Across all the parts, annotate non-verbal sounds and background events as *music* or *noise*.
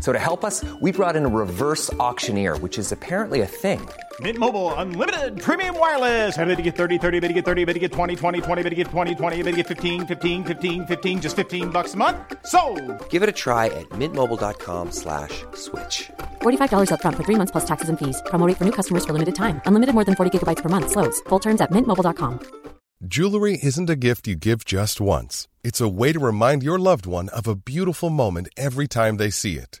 So to help us, we brought in a reverse auctioneer, which is apparently a thing. Mint Mobile unlimited premium wireless. Ready to get 30, 30, bit to get 30, bit to get 20, 20, 20, bit to get 20, 20, bit to get 15, 15, 15, 15 just 15 bucks a month. So, Give it a try at mintmobile.com slash switch. $45 upfront for three months plus taxes and fees. Promo rate for new customers for limited time. Unlimited more than 40 gigabytes per month. Slows. Full terms at mintmobile.com. Jewelry isn't a gift you give just once. It's a way to remind your loved one of a beautiful moment every time they see it.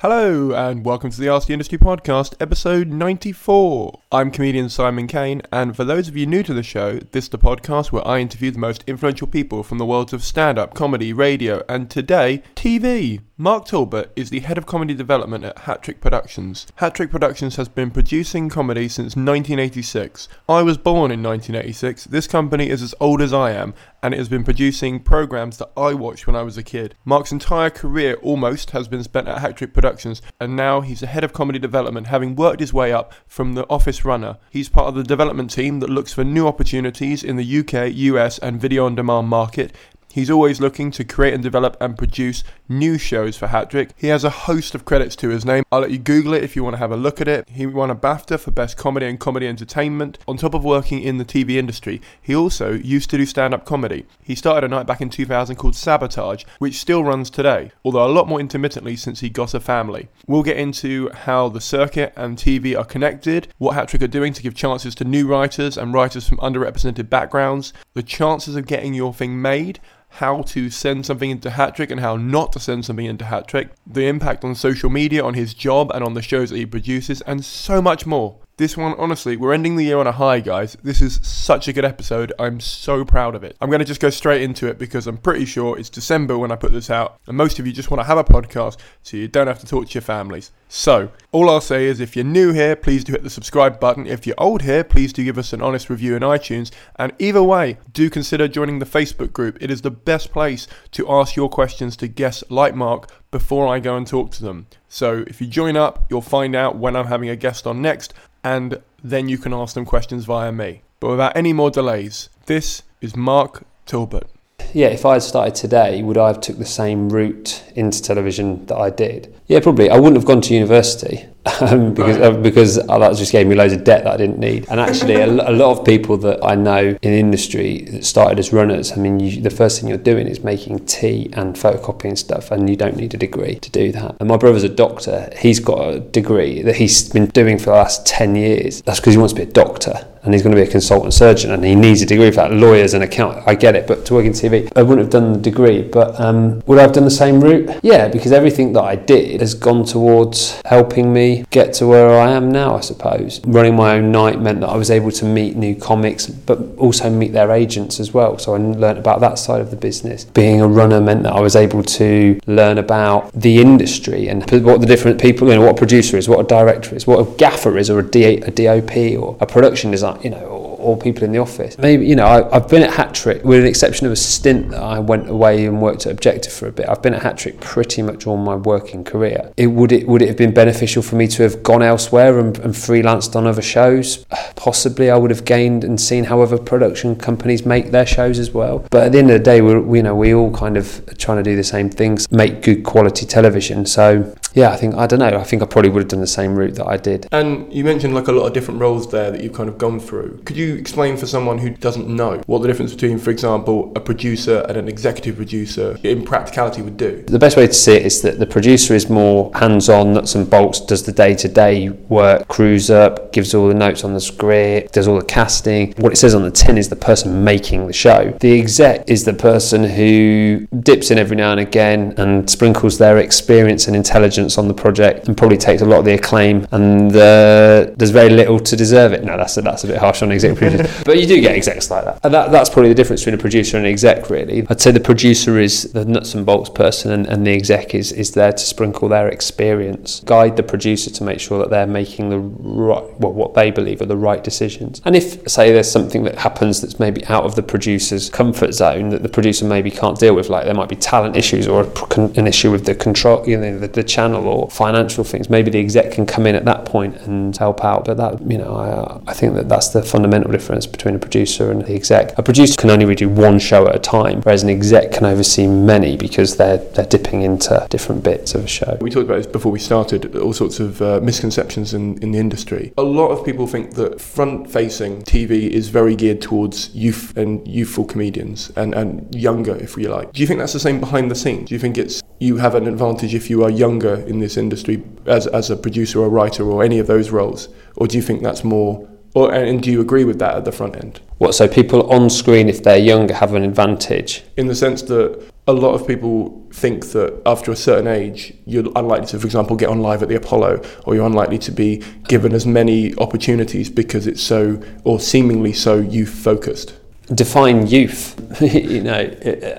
Hello, and welcome to the Ask the Industry podcast, episode 94. I'm comedian Simon Kane, and for those of you new to the show, this is the podcast where I interview the most influential people from the worlds of stand up, comedy, radio, and today, TV. Mark Talbot is the head of comedy development at Hattrick Productions. Hattrick Productions has been producing comedy since 1986. I was born in 1986. This company is as old as I am, and it has been producing programs that I watched when I was a kid. Mark's entire career almost has been spent at Hattrick Productions, and now he's the head of comedy development, having worked his way up from the office runner. He's part of the development team that looks for new opportunities in the UK, US, and video on demand market. He's always looking to create and develop and produce new shows for Hattrick. He has a host of credits to his name. I'll let you Google it if you want to have a look at it. He won a BAFTA for Best Comedy and Comedy Entertainment. On top of working in the TV industry, he also used to do stand up comedy. He started a night back in 2000 called Sabotage, which still runs today, although a lot more intermittently since he got a family. We'll get into how the circuit and TV are connected, what Hattrick are doing to give chances to new writers and writers from underrepresented backgrounds, the chances of getting your thing made how to send something into Hattrick and how not to send something into Hattrick, the impact on social media, on his job, and on the shows that he produces, and so much more. This one, honestly, we're ending the year on a high, guys. This is such a good episode. I'm so proud of it. I'm going to just go straight into it because I'm pretty sure it's December when I put this out, and most of you just want to have a podcast so you don't have to talk to your families. So, all I'll say is if you're new here, please do hit the subscribe button. If you're old here, please do give us an honest review in iTunes. And either way, do consider joining the Facebook group. It is the best place to ask your questions to guests like Mark before I go and talk to them. So, if you join up, you'll find out when I'm having a guest on next, and then you can ask them questions via me. But without any more delays, this is Mark Talbot. Yeah, if I had started today, would I have took the same route into television that I did? Yeah, probably. I wouldn't have gone to university *laughs* um, because uh, because uh, that just gave me loads of debt that I didn't need. And actually, a, a lot of people that I know in industry that started as runners, I mean, you, the first thing you're doing is making tea and photocopying stuff, and you don't need a degree to do that. And my brother's a doctor. He's got a degree that he's been doing for the last 10 years. That's because he wants to be a doctor and he's going to be a consultant surgeon and he needs a degree for that. Lawyers and account, I get it, but to work in TV, I wouldn't have done the degree. But um, would I have done the same route? Yeah, because everything that I did has gone towards helping me get to where I am now, I suppose. Running my own night meant that I was able to meet new comics, but also meet their agents as well. So I learned about that side of the business. Being a runner meant that I was able to learn about the industry and what the different people, you know, what a producer is, what a director is, what a gaffer is, or a, DOP, or a production you know, or, or people in the office. Maybe, you know, I, I've been at Hattrick, with an exception of a stint that I went away and worked at Objective for a bit. I've been at Hattrick pretty much all my working career. It would it would it have been beneficial for me to have gone elsewhere and, and freelanced on other shows? *sighs* Possibly, I would have gained and seen how other production companies make their shows as well. But at the end of the day, we you know we all kind of trying to do the same things, make good quality television. So Yeah, I think I don't know. I think I probably would have done the same route that I did. And you mentioned like a lot of different roles there that you've kind of gone through. Could you explain for someone who doesn't know what the difference between, for example, a producer and an executive producer in practicality would do? The best way to see it is that the producer is more hands-on, nuts and bolts, does the day-to-day work, crews up, gives all the notes on the script, does all the casting. What it says on the tin is the person making the show. The exec is the person who dips in every now and again and sprinkles their experience and intelligence on the project and probably takes a lot of the acclaim and uh, does very little to deserve it. No, that's a, that's a bit harsh on exec producers, *laughs* but you do get execs like that. And that. That's probably the difference between a producer and an exec, really. I'd say the producer is the nuts and bolts person, and, and the exec is is there to sprinkle their experience, guide the producer to make sure that they're making the right, well, what they believe are the right decisions. And if say there's something that happens that's maybe out of the producer's comfort zone that the producer maybe can't deal with, like there might be talent issues or a, an issue with the control, you know, the, the channel or financial things, maybe the exec can come in at that point and help out. But that, you know, I, I think that that's the fundamental difference between a producer and the exec. A producer can only really do one show at a time, whereas an exec can oversee many because they're they're dipping into different bits of a show. We talked about this before we started, all sorts of uh, misconceptions in, in the industry. A lot of people think that front facing TV is very geared towards youth and youthful comedians and, and younger, if you like. Do you think that's the same behind the scenes? Do you think it's you have an advantage if you are younger in this industry as, as a producer or writer or any of those roles? Or do you think that's more, or, and do you agree with that at the front end? What so people on screen, if they're younger, have an advantage? in the sense that a lot of people think that after a certain age, you're unlikely to, for example, get on live at the Apollo, or you're unlikely to be given as many opportunities because it's so, or seemingly so, youth focused. define youth, *laughs* you know,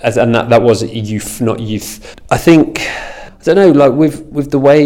as, and that, that was youth, not youth. I think, I don't know, like with, with the way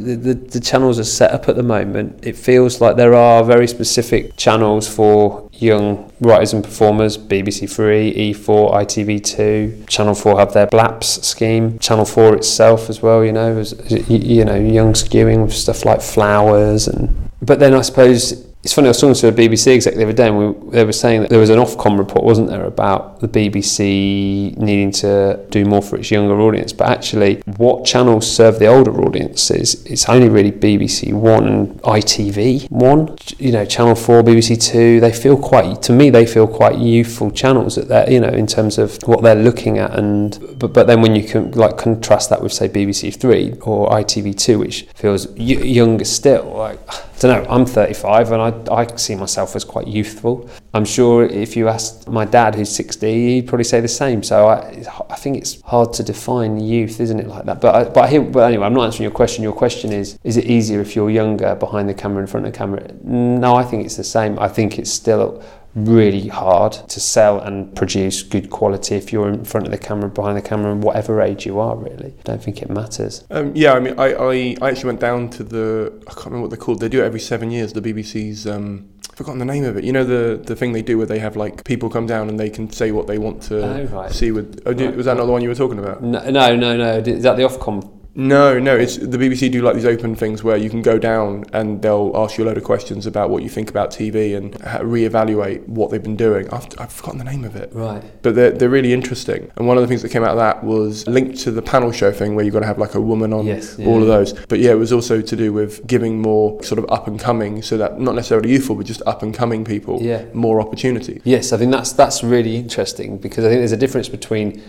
the, the, the channels are set up at the moment, it feels like there are very specific channels for young writers and performers, BBC Three, E4, ITV2, Channel 4 have their BLAPS scheme, Channel 4 itself as well, you know, you, you know, young skewing with stuff like flowers and, but then I suppose it's funny, I was talking to a BBC exec the other day, and we, they were saying that there was an Ofcom report, wasn't there, about the BBC needing to do more for its younger audience. But actually, what channels serve the older audiences? It's only really BBC One and ITV One. You know, Channel Four, BBC Two. They feel quite, to me, they feel quite youthful channels that they're, you know, in terms of what they're looking at. And but but then when you can like contrast that with say BBC Three or ITV Two, which feels y- younger still, like. I don't know, I'm 35 and I, I see myself as quite youthful. I'm sure if you asked my dad, who's 60, he'd probably say the same. So I, I think it's hard to define youth, isn't it, like that? But, I, but, I hear, but anyway, I'm not answering your question. Your question is, is it easier if you're younger behind the camera, in front of the camera? No, I think it's the same. I think it's still really hard to sell and produce good quality if you're in front of the camera, behind the camera, and whatever age you are, really. I don't think it matters. Um, yeah, I mean, I, I, I actually went down to the, I can't remember what they're called, they do it every seven years, the BBC's, um, I've forgotten the name of it. You know the the thing they do where they have like people come down and they can say what they want to Oh, right. see with. Oh, did, Right. was that not the one you were talking about? No, no, no, no. Is that the Ofcom? No, no. It's the BBC do like these open things where you can go down and they'll ask you a load of questions about what you think about TV and reevaluate what they've been doing. I've, I've forgotten the name of it. Right. But they're, they're really interesting. And one of the things that came out of that was linked to the panel show thing where you've got to have like a woman on Yes, yeah, all of those. But yeah, it was also to do with giving more sort of up and coming, so that not necessarily youthful, but just up and coming people Yeah. more opportunity. Yes, I think that's that's really interesting because I think there's a difference between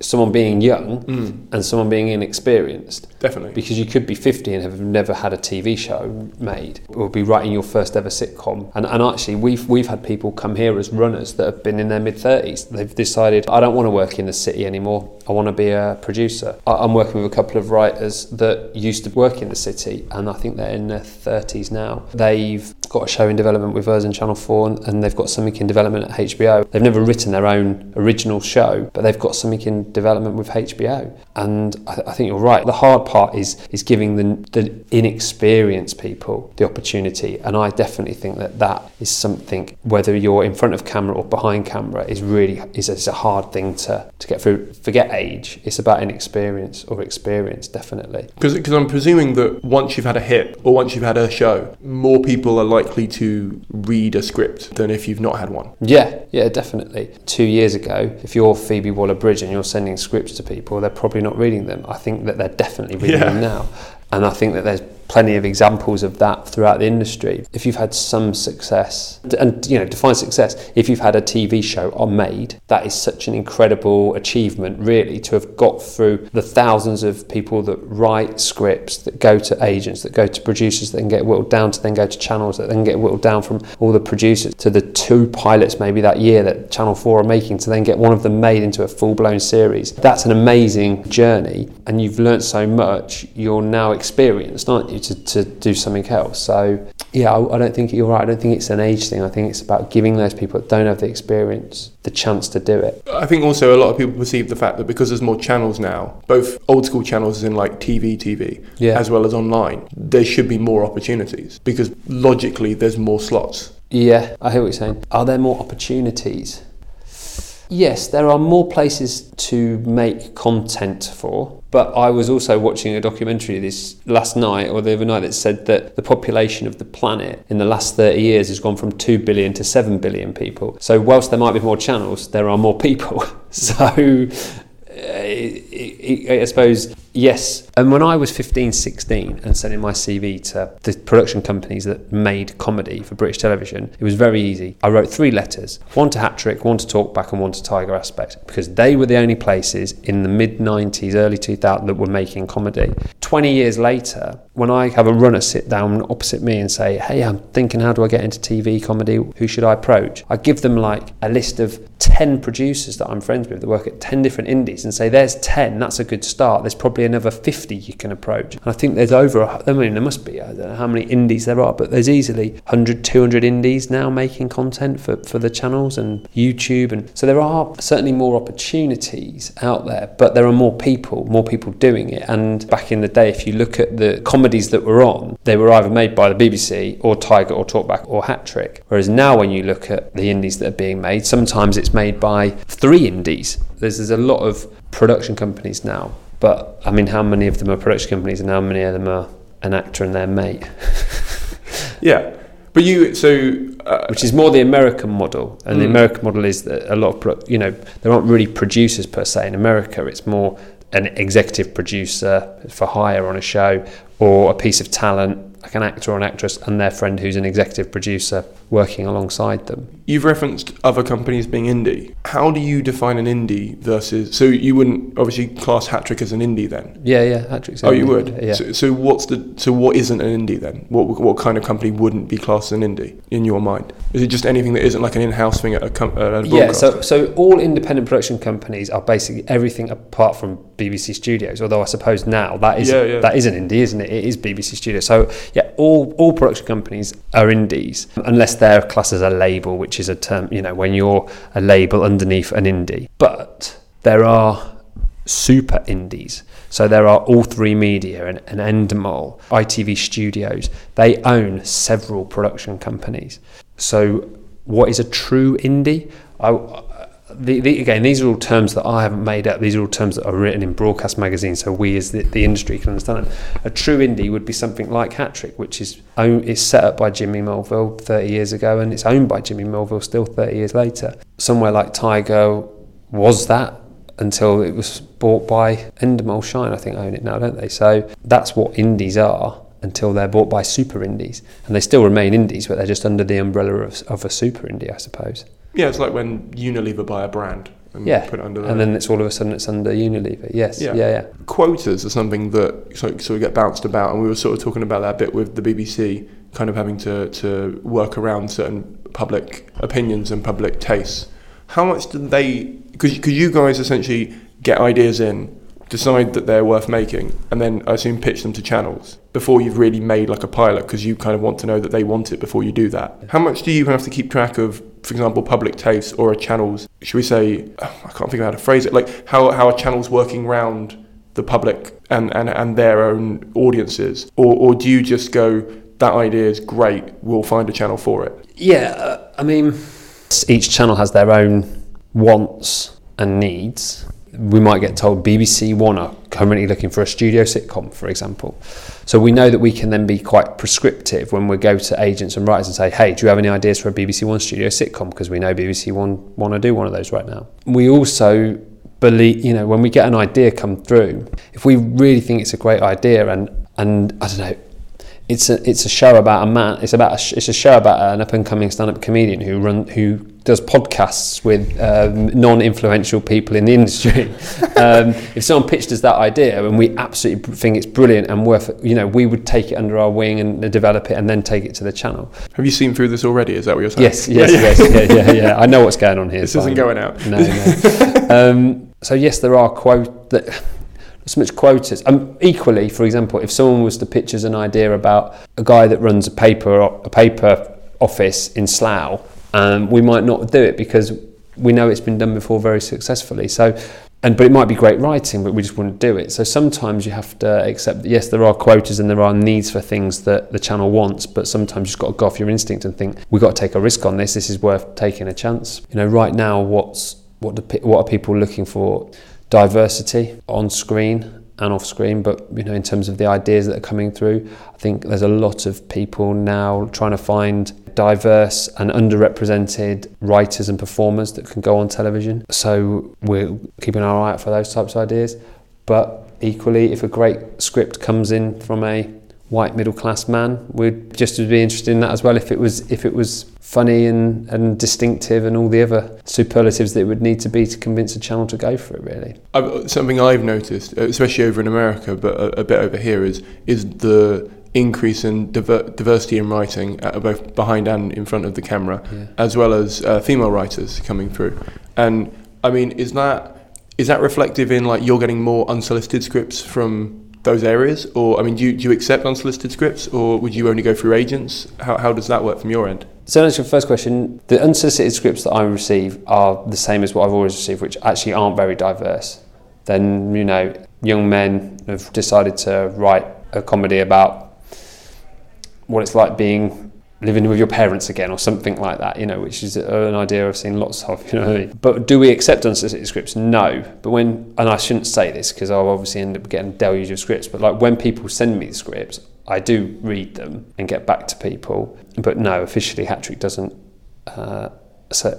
someone being young mm. and someone being inexperienced. Definitely. Because you could be 50 and have never had a TV show made, or be writing your first ever sitcom. And, and actually, we've we've had people come here as runners that have been in their mid 30s. They've decided, I don't want to work in the city anymore. I want to be a producer. I, I'm working with a couple of writers that used to work in the city, and I think they're in their 30s now. They've got a show in development with us in Channel 4, and, they've got something in development at HBO. They've never written their own original show, but they've got something in development with HBO. And I, I think you're right. The hard part is is giving the, the inexperienced people the opportunity, and I definitely think that that is something. Whether you're in front of camera or behind camera, is really is, is a hard thing to to get through. Forget age; it's about inexperience or experience, definitely. Because I'm presuming that once you've had a hit or once you've had a show, more people are likely to read a script than if you've not had one. Yeah, yeah, definitely. Two years ago, if you're Phoebe Waller Bridge and you're sending scripts to people, they're probably not reading them. I think that they're definitely reading Yeah. them now. And I think that there's plenty of examples of that throughout the industry. If you've had some success, and you know, define success, if you've had a TV show on made, that is such an incredible achievement, really, to have got through the thousands of people that write scripts, that go to agents, that go to producers, that then get whittled down to then go to channels, that then get whittled down from all the producers to the two pilots maybe that year that Channel 4 are making to then get one of them made into a full blown series. That's an amazing journey, and you've learnt so much, you're now experienced, aren't you, to, to do something else. So, yeah, I, I don't think you're right. I don't think it's an age thing. I think it's about giving those people that don't have the experience the chance to do it. I think also a lot of people perceive the fact that because there's more channels now, both old school channels as in like TV, TV, Yeah. as well as online, there should be more opportunities because logically there's more slots. Yeah, I hear what you're saying. Are there more opportunities? Yes, there are more places to make content for, but I was also watching a documentary this last night or the other night that said that the population of the planet in the last 30 years has gone from 2 billion to 7 billion people. So, whilst there might be more channels, there are more people. *laughs* so, uh, I I- I suppose yes. And when I was 15, 16 and sending my CV to the production companies that made comedy for British television, it was very easy. I wrote three letters one to Hat Trick, one to Talkback, and one to Tiger Aspect because they were the only places in the mid 90s, early 2000s that were making comedy. 20 years later, when I have a runner sit down opposite me and say, Hey, I'm thinking, how do I get into TV comedy? Who should I approach? I give them like a list of 10 producers that I'm friends with that work at 10 different indies and say, There's 10, that's a good start. There's probably another 50 you can approach. And I think there's over, I mean, there must be, I don't know how many indies there are, but there's easily 100, 200 indies now making content for, for the channels and YouTube. And so there are certainly more opportunities out there, but there are more people, more people doing it. And back in the day, if you look at the comedies that were on, they were either made by the BBC or Tiger or Talkback or Hat Trick. Whereas now, when you look at the indies that are being made, sometimes it's made by three indies. There's, there's a lot of production companies now, but I mean, how many of them are production companies and how many of them are an actor and their mate? *laughs* Yeah. But you, so uh, which is more the American model. And Mm. the American model is that a lot of, pro- you know, there aren't really producers per se. In America, it's more an executive producer for hire on a show or a piece of talent, like an actor or an actress, and their friend who's an executive producer working alongside them. You've referenced other companies being indie. How do you define an indie versus? So you wouldn't obviously class Hat Trick as an indie then. Yeah, yeah, Hat Trick's. Oh, you would. Yeah. So, so what's the? So what isn't an indie then? What what kind of company wouldn't be classed as an indie in your mind? Is it just anything that isn't like an in-house thing at a, com- at a Yeah, so so all independent production companies are basically everything apart from BBC Studios. Although I suppose now that is Yeah, yeah. that is an indie, isn't it? It is BBC Studios. So yeah, all all production companies are indies unless they're classed as a label, which is a term you know when you're a label underneath an indie. But there are super indies. So there are All3Media and, and Endemol, ITV Studios. They own several production companies. So what is a true indie? I, the, the, again, these are all terms that I haven't made up. These are all terms that are written in broadcast magazines, so we as the, the industry can understand them. A true indie would be something like Hat Trick, which is own, is set up by Jimmy Mulville 30 years ago, and it's owned by Jimmy Mulville still 30 years later. Somewhere like Tiger was that until it was bought by Endemol Shine, I think own it now, don't they? So that's what indies are until they're bought by super indies, and they still remain indies, but they're just under the umbrella of, of a super indie, I suppose. Yeah, it's like when Unilever buy a brand and Yeah, put it under. That. And then it's all of a sudden it's under Unilever. Yes, Yeah. yeah, yeah. quotas are something that sort sort of get bounced about, and we were sort of talking about that a bit with the BBC, kind of having to, to work around certain public opinions and public tastes. How much do they? Because you guys essentially get ideas in, decide that they're worth making, and then I assume pitch them to channels before you've really made like a pilot, because you kind of want to know that they want it before you do that. How much do you have to keep track of? For example, public taste or a channel's, should we say, I can't think of how to phrase it, like how, how a channel's working round the public and, and, and their own audiences? Or, or do you just go, that idea is great, we'll find a channel for it? Yeah, uh, I mean, each channel has their own wants and needs. We might get told BBC One are currently looking for a studio sitcom, for example. So we know that we can then be quite prescriptive when we go to agents and writers and say, hey, do you have any ideas for a BBC One studio sitcom? Because we know BBC One want to do one of those right now. We also believe, you know, when we get an idea come through, if we really think it's a great idea and, and I don't know, it's a it's a show about a man. It's about a, it's a show about an up and coming stand up comedian who run who does podcasts with um, non influential people in the industry. *laughs* um, if someone pitched us that idea and we absolutely think it's brilliant and worth, you know, we would take it under our wing and develop it and then take it to the channel. Have you seen through this already? Is that what you're saying? Yes, yes, *laughs* yes, yeah, yeah, yeah. I know what's going on here. This isn't going out. No, no. *laughs* um, so yes, there are quote that so much quotas. Um, equally, for example, if someone was to pitch us an idea about a guy that runs a paper a paper office in Slough, um, we might not do it because we know it's been done before very successfully. So, and but it might be great writing, but we just wouldn't do it. So sometimes you have to accept that yes, there are quotas and there are needs for things that the channel wants, but sometimes you've got to go off your instinct and think we've got to take a risk on this. This is worth taking a chance. You know, right now, what's what do, what are people looking for? diversity on screen and off screen, but you know, in terms of the ideas that are coming through, I think there's a lot of people now trying to find diverse and underrepresented writers and performers that can go on television. So we're keeping our eye out for those types of ideas. But equally, if a great script comes in from a white middle class man, we'd just be interested in that as well. If it was if it was funny and, and distinctive and all the other superlatives that it would need to be to convince a channel to go for it really I've, something I've noticed especially over in America but a, a bit over here is is the increase in diver- diversity in writing uh, both behind and in front of the camera yeah. as well as uh, female writers coming through. And I mean is that is that reflective in like you're getting more unsolicited scripts from those areas? Or I mean do you, do you accept unsolicited scripts or would you only go through agents? How, how does that work from your end? So answer your first question, the unsolicited scripts that I receive are the same as what I've always received, which actually aren't very diverse. Then, you know, young men have decided to write a comedy about what it's like being living with your parents again or something like that, you know, which is an idea I've seen lots of, you know I mean? But do we accept unsolicited scripts? No. But when, and I shouldn't say this because I'll obviously end up getting deluge of scripts, but like when people send me the scripts, I do read them and get back to people. But no, officially, Hattrick doesn't uh,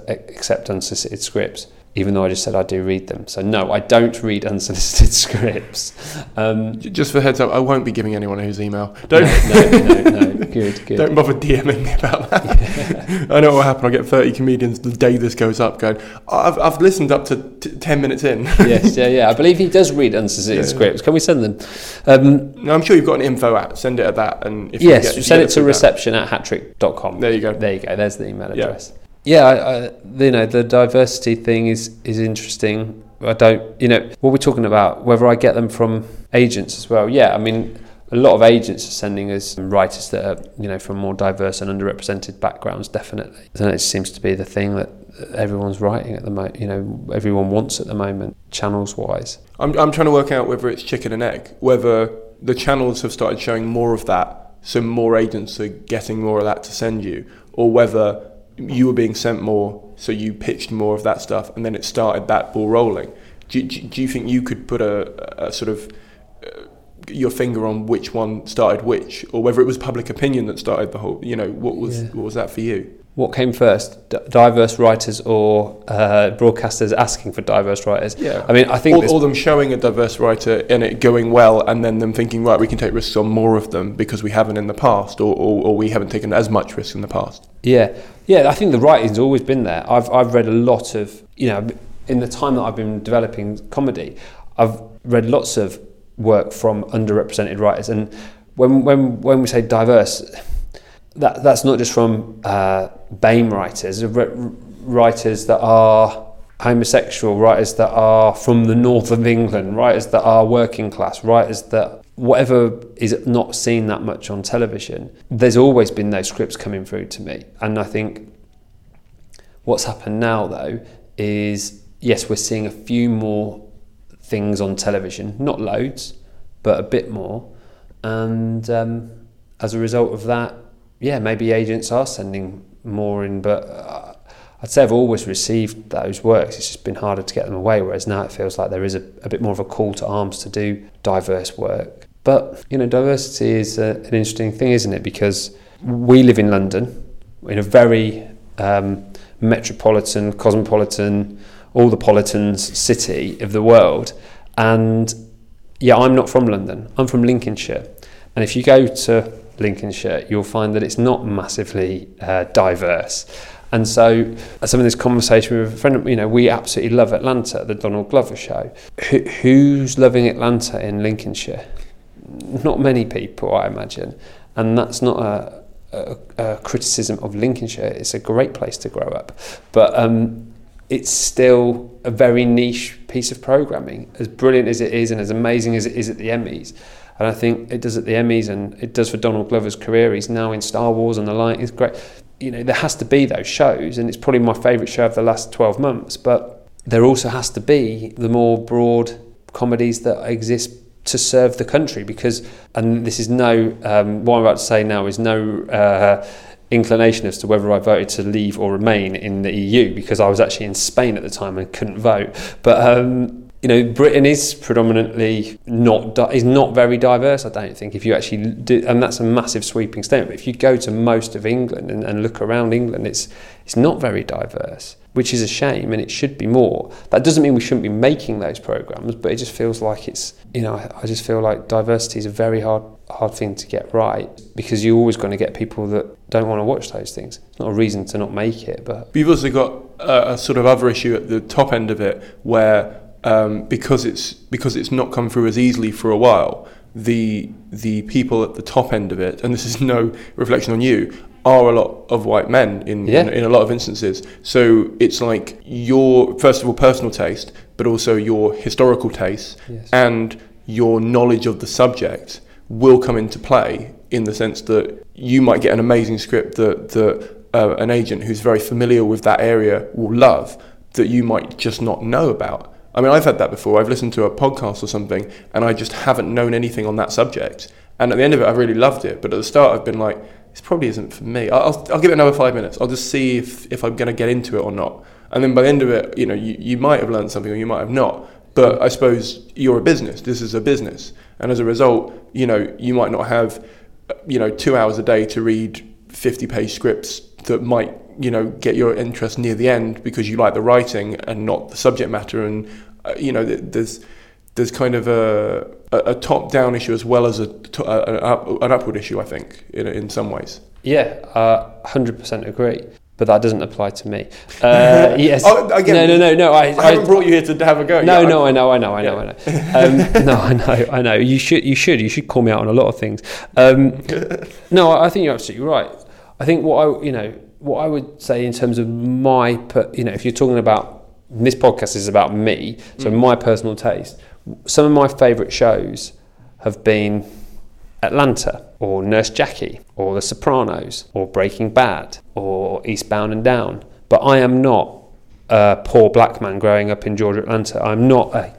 accept unsolicited scripts even though I just said I do read them. So no, I don't read unsolicited *laughs* scripts. Um, just for heads up, I won't be giving anyone whose email. *laughs* Don't. No, no, no, no. *laughs* Good, good. Don't bother DMing me about that. Yeah. I know what will happen. I'll get 30 comedians the day this goes up going, I've, I've listened up to t- 10 minutes in. yes, yeah, yeah. I believe he does read unsolicited yeah. scripts. Can we send them? Um, no, I'm sure you've got an info at. Send it at that. and if Yes, get, send it to reception at hattrick.com. There you go. There you go. There's the email address. Yeah yeah, I, I, you know, the diversity thing is is interesting. I don't, you know, what we're talking about, whether I get them from agents as well. Yeah, I mean, a lot of agents are sending us writers that are, you know, from more diverse and underrepresented backgrounds, definitely. And it seems to be the thing that everyone's writing at the moment, you know, everyone wants at the moment, channels wise. I'm, I'm trying to work out whether it's chicken and egg, whether the channels have started showing more of that, so more agents are getting more of that to send you, or whether you were being sent more, so you pitched more of that stuff, and then it started that ball rolling. Do, do, do you think you could put a, a sort of uh, your finger on which one started which, or whether it was public opinion that started the whole? You know, what was yeah. what was that for you? What came first, D- diverse writers or uh, broadcasters asking for diverse writers? Yeah, I mean, I think or, or them showing a diverse writer and it going well, and then them thinking, right, we can take risks on more of them because we haven't in the past, or, or, or we haven't taken as much risk in the past. Yeah, yeah, I think the writing's always been there. I've I've read a lot of you know in the time that I've been developing comedy, I've read lots of work from underrepresented writers, and when when when we say diverse, that that's not just from uh, BAME writers, writers that are homosexual, writers that are from the north of England, writers that are working class, writers that whatever is not seen that much on television, there's always been those scripts coming through to me. And I think what's happened now, though, is yes, we're seeing a few more things on television, not loads, but a bit more. And um, as a result of that, yeah, maybe agents are sending more in, but uh, I'd say I've always received those works. It's just been harder to get them away. Whereas now it feels like there is a, a bit more of a call to arms to do diverse work. But you know, diversity is a, an interesting thing, isn't it? Because we live in London, in a very um, metropolitan, cosmopolitan, all the politans city of the world, and yeah, I'm not from London. I'm from Lincolnshire, and if you go to Lincolnshire, you'll find that it's not massively uh, diverse. And so, some I'm this conversation with a friend, you know, we absolutely love Atlanta, the Donald Glover show. Who, who's loving Atlanta in Lincolnshire? Not many people, I imagine. And that's not a, a, a criticism of Lincolnshire. It's a great place to grow up. But um, it's still a very niche piece of programming, as brilliant as it is and as amazing as it is at the Emmys. And I think it does at the Emmys and it does for Donald Glover's career. He's now in Star Wars and the like. It's great. You know, there has to be those shows, and it's probably my favourite show of the last 12 months. But there also has to be the more broad comedies that exist to serve the country because, and this is no, um, what I'm about to say now is no uh, inclination as to whether I voted to leave or remain in the EU because I was actually in Spain at the time and couldn't vote. But um, you know, Britain is predominantly not di- is not very diverse. I don't think if you actually do, and that's a massive sweeping statement. But if you go to most of England and, and look around England, it's it's not very diverse, which is a shame, and it should be more. That doesn't mean we shouldn't be making those programs, but it just feels like it's you know I, I just feel like diversity is a very hard hard thing to get right because you're always going to get people that don't want to watch those things. It's not a reason to not make it, but you've also got a, a sort of other issue at the top end of it where um, because it's because it's not come through as easily for a while, the the people at the top end of it, and this is *laughs* no reflection on you, are a lot of white men in, Yeah. in, in a lot of instances. So it's like your first of all personal taste, but also your historical taste Yes. and your knowledge of the subject will come into play in the sense that you might get an amazing script that that uh, an agent who's very familiar with that area will love that you might just not know about. I mean, I've had that before. I've listened to a podcast or something, and I just haven't known anything on that subject. And at the end of it, I really loved it. But at the start, I've been like, this probably isn't for me. I'll, I'll, give it another five minutes. I'll just see if, if I'm going to get into it or not. And then by the end of it, you know, you, you might have learned something or you might have not. But I suppose you're a business. This is a business. And as a result, you know, you might not have, you know, two hours a day to read 50 page scripts that might, you know, get your interest near the end because you like the writing and not the subject matter. And, you know, there's, there's kind of a, a, a top down issue as well as a, to- a, an, upward issue, I think, in, in some ways. yeah, uh, hundred percent agree. But that doesn't apply to me. Uh, *laughs* yes. Oh, again, no, no, no, no. I, I haven't brought you here to have a go. No, yet. no, I know, I know, I know, I know. Um, no, I know, I know. You should, you should, you should call me out on a lot of things. Um, no, I I think you're absolutely right. I think what I, you know, what I would say in terms of my, you know, if you're talking about this podcast is about me, so mm. my personal taste. Some of my favourite shows have been Atlanta or Nurse Jackie or The Sopranos or Breaking Bad or Eastbound and Down. But I am not a poor black man growing up in Georgia, Atlanta. I'm not a,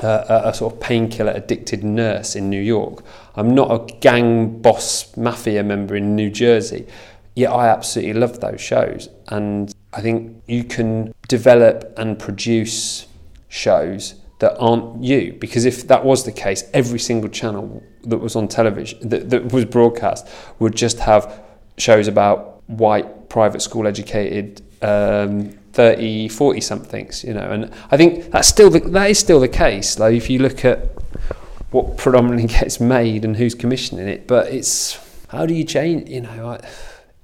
a, a sort of painkiller addicted nurse in New York. I'm not a gang boss mafia member in New Jersey. Yet I absolutely love those shows. And I think you can develop and produce shows that aren't you. Because if that was the case every single channel that was on television that, that was broadcast would just have shows about white private school educated um, 30 40 somethings you know. And i think that's still the, that is still the case like if you look at what predominantly *laughs* gets made and who's commissioning it. But it's how do you change you know I,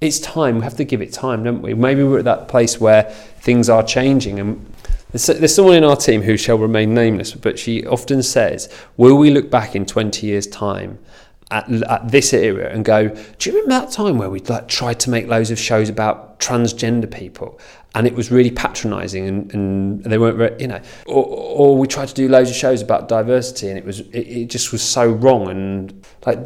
it's time we have to give it time don't we maybe we're at that place where things are changing and there's, there's someone in our team who shall remain nameless, but she often says, Will we look back in 20 years' time at, at this era and go, Do you remember that time where we like tried to make loads of shows about transgender people? And it was really patronising, and, and they weren't, very, you know, or, or we tried to do loads of shows about diversity, and it was, it, it just was so wrong. And like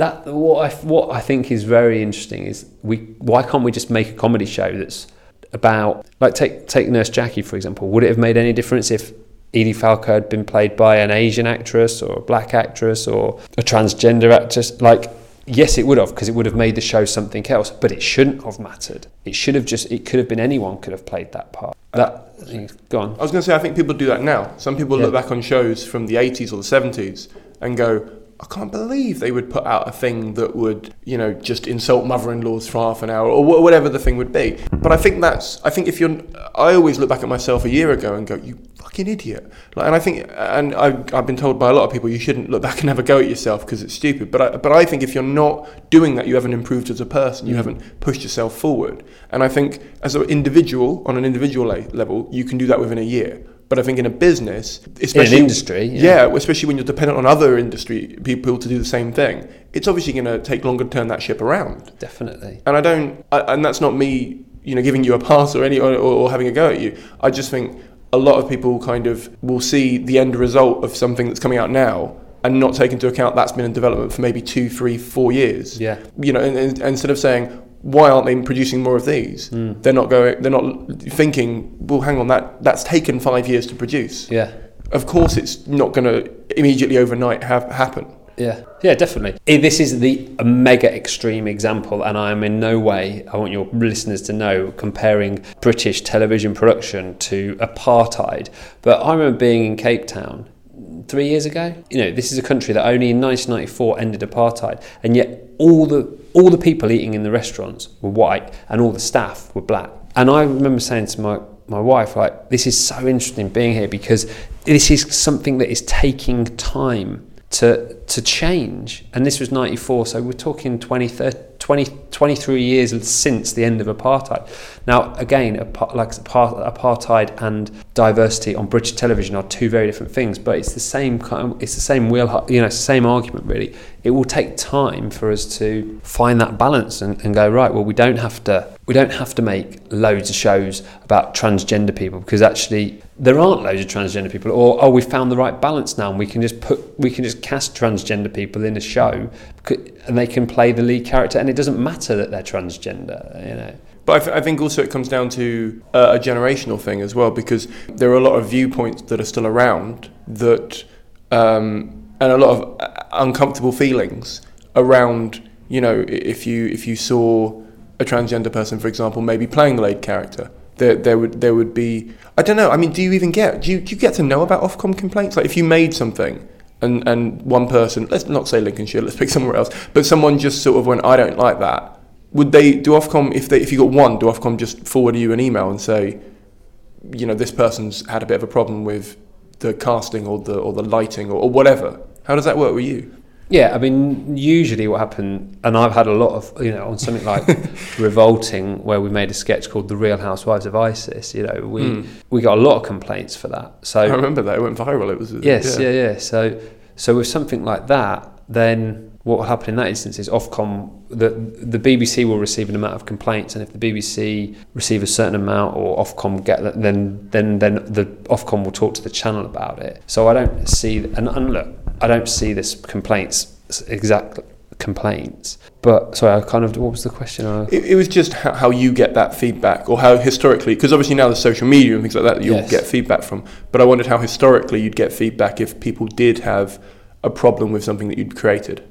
that, what I, what I think is very interesting is we, why can't we just make a comedy show that's about like take take Nurse Jackie for example. Would it have made any difference if Edie Falco had been played by an Asian actress or a black actress or a transgender actress? Like Yes, it would have because it would have made the show something else, but it shouldn't have mattered. It should have just. It could have been anyone could have played that part. That go on. I was going to say, I think people do that now. Some people Yeah. look back on shows from the 80s or the 70s and go, I can't believe they would put out a thing that would, you know, just insult mother-in-laws for half an hour or wh- whatever the thing would be. But I think that's, I think if you're, I always look back at myself a year ago and go, you fucking idiot. Like, and I think, and I've, I've been told by a lot of people you shouldn't look back and have a go at yourself because it's stupid. But I, but I think if you're not doing that, you haven't improved as a person. You haven't pushed yourself forward. And I think as an individual, on an individual le- level, you can do that within a year. But I think in a business, especially industry, yeah. yeah, especially when you're dependent on other industry people to do the same thing, it's obviously going to take longer to turn that ship around. Definitely. And I don't, I, and that's not me, you know, giving you a pass or any or, or having a go at you. I just think a lot of people kind of will see the end result of something that's coming out now and not take into account that's been in development for maybe two, three, four years. Yeah. You know, and, and instead of saying why aren't they producing more of these, Hmm. they're not going. They're not thinking. Well, hang on, that that's taken five years to produce. Yeah. Of course, it's not going to immediately overnight have happen. Yeah, yeah, definitely. This is the mega extreme example, and I am in no way, I want your listeners to know, comparing British television production to apartheid. But I remember being in Cape Town three years ago. You know, this is a country that only in 1994 ended apartheid, and yet all the all the people eating in the restaurants were white, and all the staff were black. And I remember saying to my my wife, like, this is so interesting being here because this is something that is taking time to to change. And this was 94, so we're talking 20, 30, 20 23 years since the end of apartheid. Now, again, like apartheid and diversity on British television are two very different things, but it's the same kind. Of, it's the same wheel. You know, same argument really. It will take time for us to find that balance and, and go right. Well, we don't have to. We don't have to make loads of shows about transgender people because actually there aren't loads of transgender people. Or oh, we found the right balance now, and we can just put we can just cast transgender people in a show, and they can play the lead character, and it doesn't matter that they're transgender. You know. But I, th- I think also it comes down to uh, a generational thing as well, because there are a lot of viewpoints that are still around that, um, and a lot of uh, uncomfortable feelings around. You know, if you if you saw a transgender person, for example, maybe playing the lead character, there there would there would be. I don't know. I mean, do you even get do you, do you get to know about Ofcom complaints? Like if you made something. And, and one person, let's not say Lincolnshire, let's pick somewhere else, but someone just sort of went, I don't like that would they do Ofcom if they if you got one, do Ofcom just forward you an email and say, you know, this person's had a bit of a problem with the casting or the or the lighting or, or whatever? How does that work with you? Yeah, I mean, usually what happened, and I've had a lot of, you know, on something like *laughs* Revolting, where we made a sketch called "The Real Housewives of ISIS." You know, we hmm. we got a lot of complaints for that. So I remember that it went viral. It was Yes, yeah. yeah, So, so with something like that, then what will happen in that instance is Ofcom, the the BBC will receive an amount of complaints, and if the BBC receive a certain amount, or Ofcom get that, then then then the Ofcom will talk to the channel about it. So I don't see, and, and look, I don't see this complaints exact complaints. But sorry, I kind of what was the question? I, It, it was just how, how you get that feedback, or how historically, because obviously now there's social media and things like that, that you'll Yes. get feedback from. But I wondered how historically you'd get feedback if people did have a problem with something that you'd created.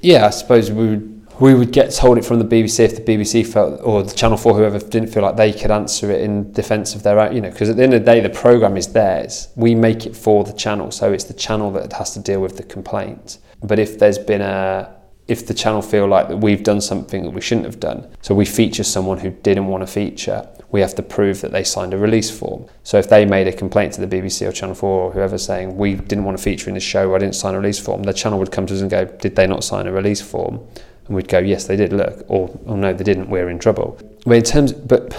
Yeah, I suppose we would we would get told it from the BBC if the BBC felt or the Channel Four whoever didn't feel like they could answer it in defence of their own, you know, because at the end of the day the program is theirs. We make it for the channel, so it's the channel that has to deal with the complaint. But if there's been a if the channel feel like that we've done something that we shouldn't have done, so we feature someone who didn't want to feature, we have to prove that they signed a release form. So if they made a complaint to the BBC or Channel 4 or whoever saying, we didn't want to feature in the show, I didn't sign a release form, the channel would come to us and go, did they not sign a release form? And we'd go, yes, they did, look, or, oh no, they didn't, we're in trouble. But in terms, but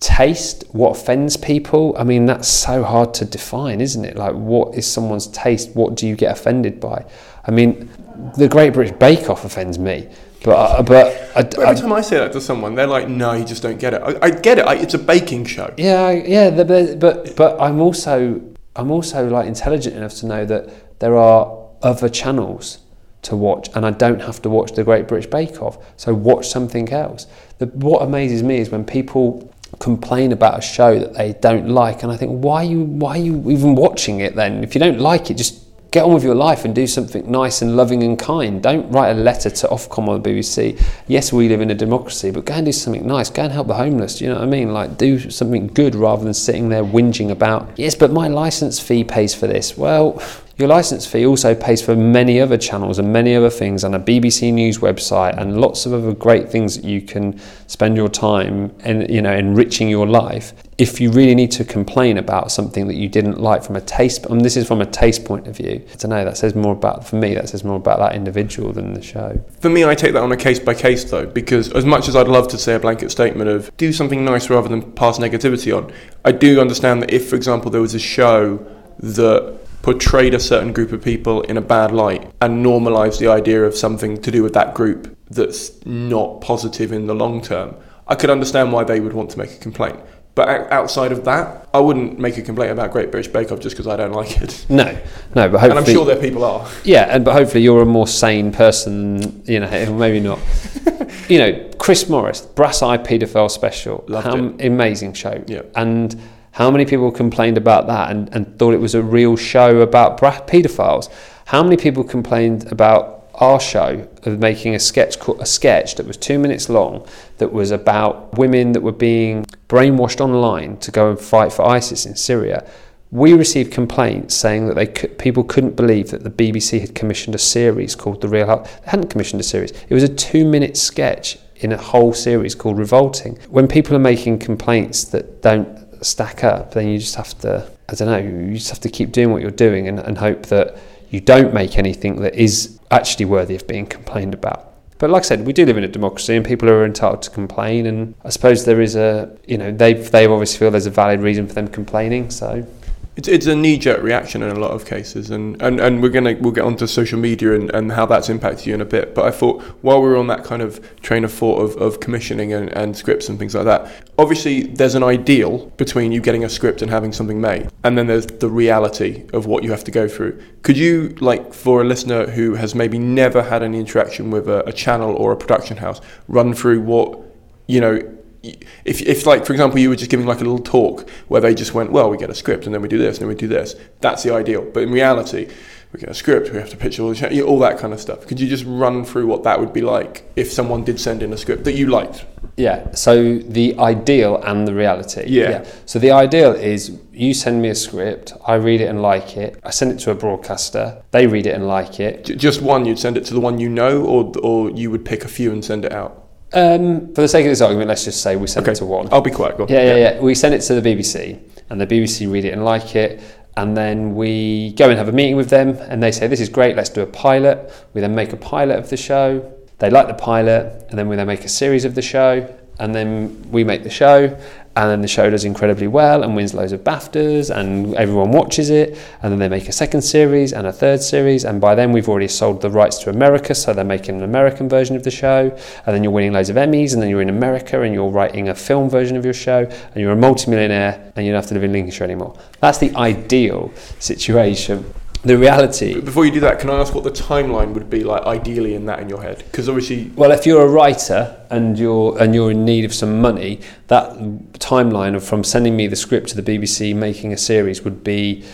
taste, what offends people, I mean, that's so hard to define, isn't it? Like, what is someone's taste? What do you get offended by? I mean, the Great British Bake Off offends me, but, uh, but, I, But every time I say that to someone, they're like, "No, you just don't get it." I, I get it. I, it's a baking show. Yeah, yeah, the, but but but I'm also I'm also like intelligent enough to know that there are other channels to watch, and I don't have to watch the Great British Bake Off. So watch something else. The, what amazes me is when people complain about a show that they don't like, and I think, why are you why are you even watching it then? If you don't like it, just get on with your life and do something nice and loving and kind. Don't write a letter to Ofcom or the BBC. Yes, we live in a democracy, but go and do something nice. Go and help the homeless. You know what I mean? Like, do something good rather than sitting there whinging about, yes, but my license fee pays for this. Well, your license fee also pays for many other channels and many other things and a BBC News website and lots of other great things that you can spend your time and you know enriching your life. If you really need to complain about something that you didn't like from a taste, and this is from a taste point of view, I don't know. That says more about for me. That says more about that individual than the show. For me, I take that on a case by case though, because as much as I'd love to say a blanket statement of do something nice rather than pass negativity on, I do understand that if, for example, there was a show that portrayed a certain group of people in a bad light and normalized the idea of something to do with that group that's not positive in the long term, I could understand why they would want to make a complaint. But outside of that, I wouldn't make a complaint about Great British Bake Off just because I don't like it. *laughs* No, no, but hopefully, and I'm sure there people are. Yeah, and but hopefully you're a more sane person. You know, *laughs* maybe not. *laughs* you know, Chris Morris, Brass Eye Paedophile Special, Loved amazing show. Yeah. and how many people complained about that and, and thought it was a real show about paedophiles? How many people complained about our show of making a sketch a sketch that was two minutes long that was about women that were being brainwashed online to go and fight for ISIS in Syria? We received complaints saying that they could, people couldn't believe that the BBC had commissioned a series called The Real Health. They hadn't commissioned a series. It was a two-minute sketch in a whole series called Revolting. When people are making complaints that don't stack up, then you just have to, I don't know, you just have to keep doing what you're doing and, and hope that you don't make anything that is actually worthy of being complained about. But like I said, we do live in a democracy and people are entitled to complain. And I suppose there is a, you know, they they obviously feel there's a valid reason for them complaining. So It's, it's a knee-jerk reaction in a lot of cases, and, and, and we're gonna we'll get onto social media and, and how that's impacted you in a bit. But I thought while we were on that kind of train of thought of, of commissioning and, and scripts and things like that, obviously there's an ideal between you getting a script and having something made, and then there's the reality of what you have to go through. Could you, like, for a listener who has maybe never had any interaction with a, a channel or a production house, run through what you know if, if like for example you were just giving like a little talk where they just went well we get a script and then we do this and then we do this that's the ideal but in reality we get a script we have to pitch all the all that kind of stuff could you just run through what that would be like if someone did send in a script that you liked Yeah. So the ideal and the reality. Yeah. So the ideal is you send me a script, I read it and like it. I send it to a broadcaster, they read it and like it. J- just one you'd send it to the one you know or or you would pick a few and send it out Um, for the sake of this argument, let's just say we send okay it to one. I'll be quiet go on. Yeah, yeah, yeah. We send it to the BBC, and the BBC read it and like it, and then we go and have a meeting with them, and they say, "This is great. Let's do a pilot." We then make a pilot of the show. They like the pilot, and then we then make a series of the show, and then we make the show, and then the show does incredibly well and wins loads of BAFTAs, and everyone watches it, and then they make a second series and a third series, and by then we've already sold the rights to America, so they're making an American version of the show, and then you're winning loads of Emmys, and then you're in America, and you're writing a film version of your show, and you're a multimillionaire, and you don't have to live in Lincolnshire anymore. That's the ideal situation. The reality before you do that can I ask what the timeline would be like ideally in that in your head because obviously Well, if you're a writer and you're and you're in need of some money, that timeline of from sending me the script to the BBC making a series would be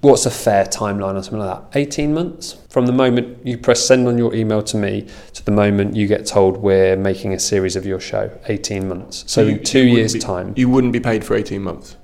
what's a fair timeline or something like that? 18 months from the moment you press send on your email to me to the moment you get told we're making a series of your show. 18 months. So you- in 2 you years be- time, you wouldn't be paid for 18 months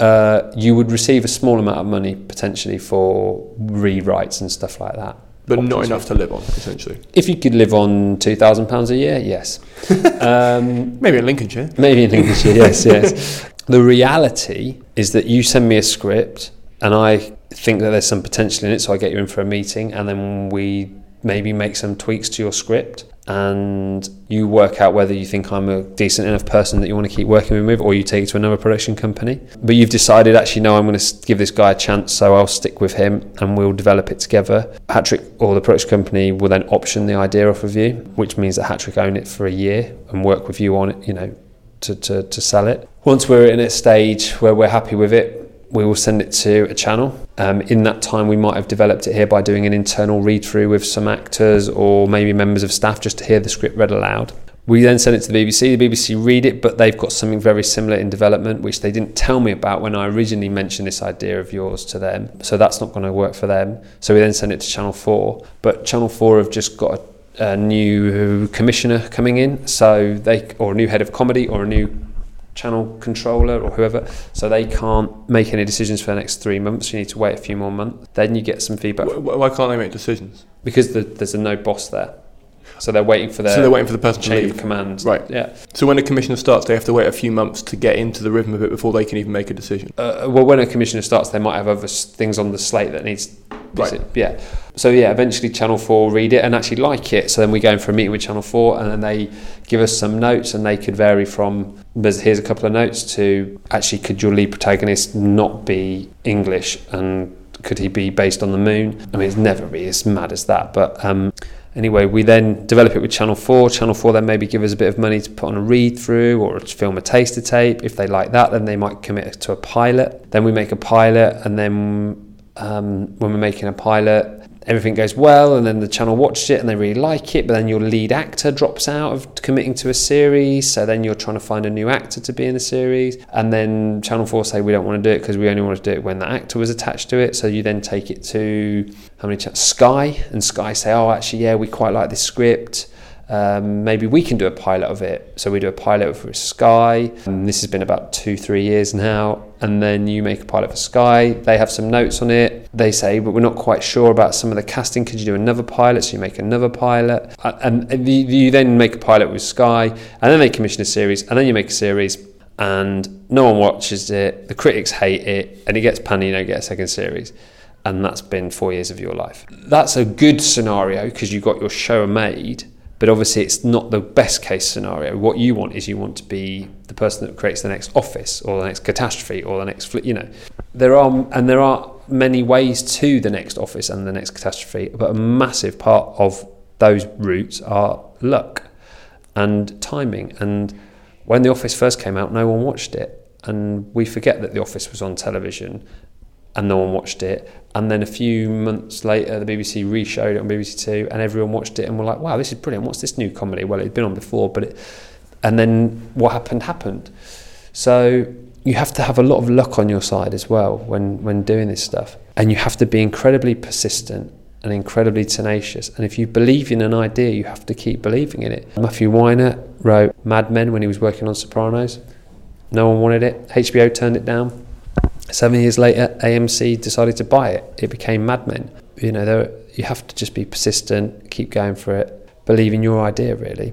uh, you would receive a small amount of money potentially for rewrites and stuff like that. but not enough to live on essentially If you could live on two thousand pounds a year, yes. *laughs* um, maybe in Lincolnshire maybe in Lincolnshire, yes, *laughs* yes. The reality is that you send me a script, and I think that there's some potential in it, so I get you in for a meeting, and then we maybe make some tweaks to your script, and you work out whether you think I'm a decent enough person that you want to keep working with, or you take it to another production company. But you've decided, actually, no, I'm going to give this guy a chance, so I'll stick with him, and we'll develop it together. Hat Trick or the production company will then option the idea off of you, which means that Hat Trick own it for a year and work with you on it, you know, to, to, to sell it. Once we're in a stage where we're happy with it, we will send it to a channel. Um, in that time, we might have developed it here by doing an internal read through with some actors or maybe members of staff just to hear the script read aloud. We then send it to the BBC. The BBC read it, but they've got something very similar in development, which they didn't tell me about when I originally mentioned this idea of yours to them. So that's not going to work for them. So we then send it to Channel 4. But Channel 4 have just got a, a new commissioner coming in, so they or a new head of comedy or a new channel controller or whoever, so they can't make any decisions for the next three months. You need to wait a few more months. Then you get some feedback Wh- wh- Why can't they make decisions? because the, there's a no boss there. So they're waiting for their So they're waiting for the person to chain leave. of command. Right. Yeah. So when a commissioner starts, they have to wait a few months to get into the rhythm of it before they can even make a decision. Uh, well, when a commissioner starts, they might have other things on the slate that needs. Yeah. So yeah, eventually Channel Four read it and actually like it. So then we go in for a meeting with Channel Four, and then they give us some notes, and they could vary from here's a couple of notes to actually could your lead protagonist not be English and could he be based on the moon? I mean, it's never really as mad as that, but. Um, Anyway, we then develop it with Channel 4. Channel 4 then maybe give us a bit of money to put on a read through or film a taster tape. If they like that, then they might commit to a pilot. Then we make a pilot, and then um, when we're making a pilot, everything goes well, and then the channel watches it and they really like it, but then your lead actor drops out of committing to a series, so then you're trying to find a new actor to be in the series, and then Channel 4 say we don't want to do it because we only want to do it when the actor was attached to it, so you then take it to how many cha- Sky, and Sky say, oh, actually, yeah, we quite like this script. Um, maybe we can do a pilot of it. So we do a pilot for Sky. And this has been about two, three years now. And then you make a pilot for Sky. They have some notes on it. They say, but we're not quite sure about some of the casting. Could you do another pilot? So you make another pilot. Uh, And you then make a pilot with Sky. And then they commission a series. And then you make a series. And no one watches it. The critics hate it. And it gets panned, you don't get a second series and that's been four years of your life. That's a good scenario because you got your show made, but obviously it's not the best case scenario. What you want is you want to be the person that creates the next office or the next catastrophe or the next, fli- you know, there are and there are many ways to the next office and the next catastrophe, but a massive part of those routes are luck and timing. And when the office first came out, no one watched it, and we forget that the office was on television and no one watched it. And then a few months later, the BBC re-showed it on BBC Two, and everyone watched it and were like, "Wow, this is brilliant! What's this new comedy?" Well, it'd been on before, but it, and then what happened happened. So you have to have a lot of luck on your side as well when when doing this stuff, and you have to be incredibly persistent and incredibly tenacious. And if you believe in an idea, you have to keep believing in it. Matthew Weiner wrote Mad Men when he was working on Sopranos. No one wanted it. HBO turned it down. Seven years later, AMC decided to buy it. It became Mad Men. You know, there, you have to just be persistent, keep going for it, believe in your idea, really.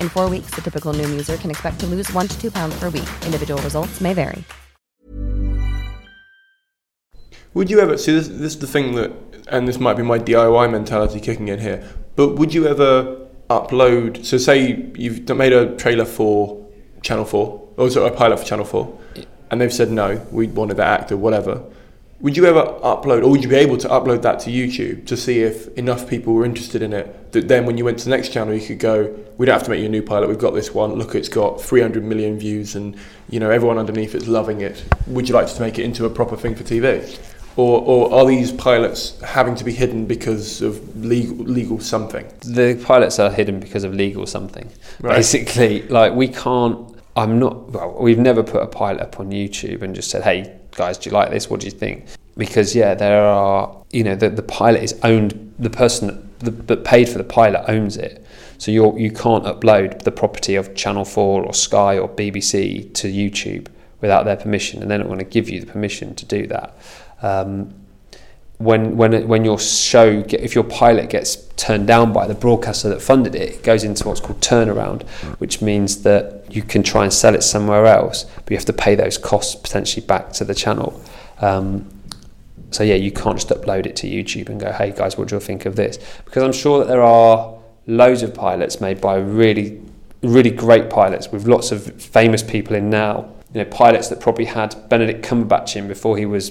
In four weeks, the typical Noom user can expect to lose one to two pounds per week. Individual results may vary. Would you ever see this? This is the thing that, and this might be my DIY mentality kicking in here. But would you ever upload? So say you've made a trailer for Channel Four, or sorry, a pilot for Channel Four, and they've said no, we wanted that actor, whatever. Would you ever upload, or would you be able to upload that to YouTube to see if enough people were interested in it that then when you went to the next channel, you could go, we don't have to make you a new pilot, we've got this one, look, it's got 300 million views and, you know, everyone underneath it's loving it. Would you like to make it into a proper thing for TV? Or, or are these pilots having to be hidden because of legal, legal something? The pilots are hidden because of legal something. Right. Basically, like we can't. I'm not. Well, we've never put a pilot up on YouTube and just said, "Hey guys, do you like this? What do you think?" Because yeah, there are. You know, the, the pilot is owned. The person that, paid for the pilot owns it. So you you can't upload the property of Channel Four or Sky or BBC to YouTube without their permission, and they're not going to give you the permission to do that. Um, when when when your show get, if your pilot gets turned down by the broadcaster that funded it, it goes into what's called turnaround, which means that you can try and sell it somewhere else, but you have to pay those costs potentially back to the channel. Um, so yeah, you can't just upload it to YouTube and go, "Hey guys, what do you think of this?" Because I'm sure that there are loads of pilots made by really really great pilots with lots of famous people in now. You know, pilots that probably had Benedict Cumberbatch in before he was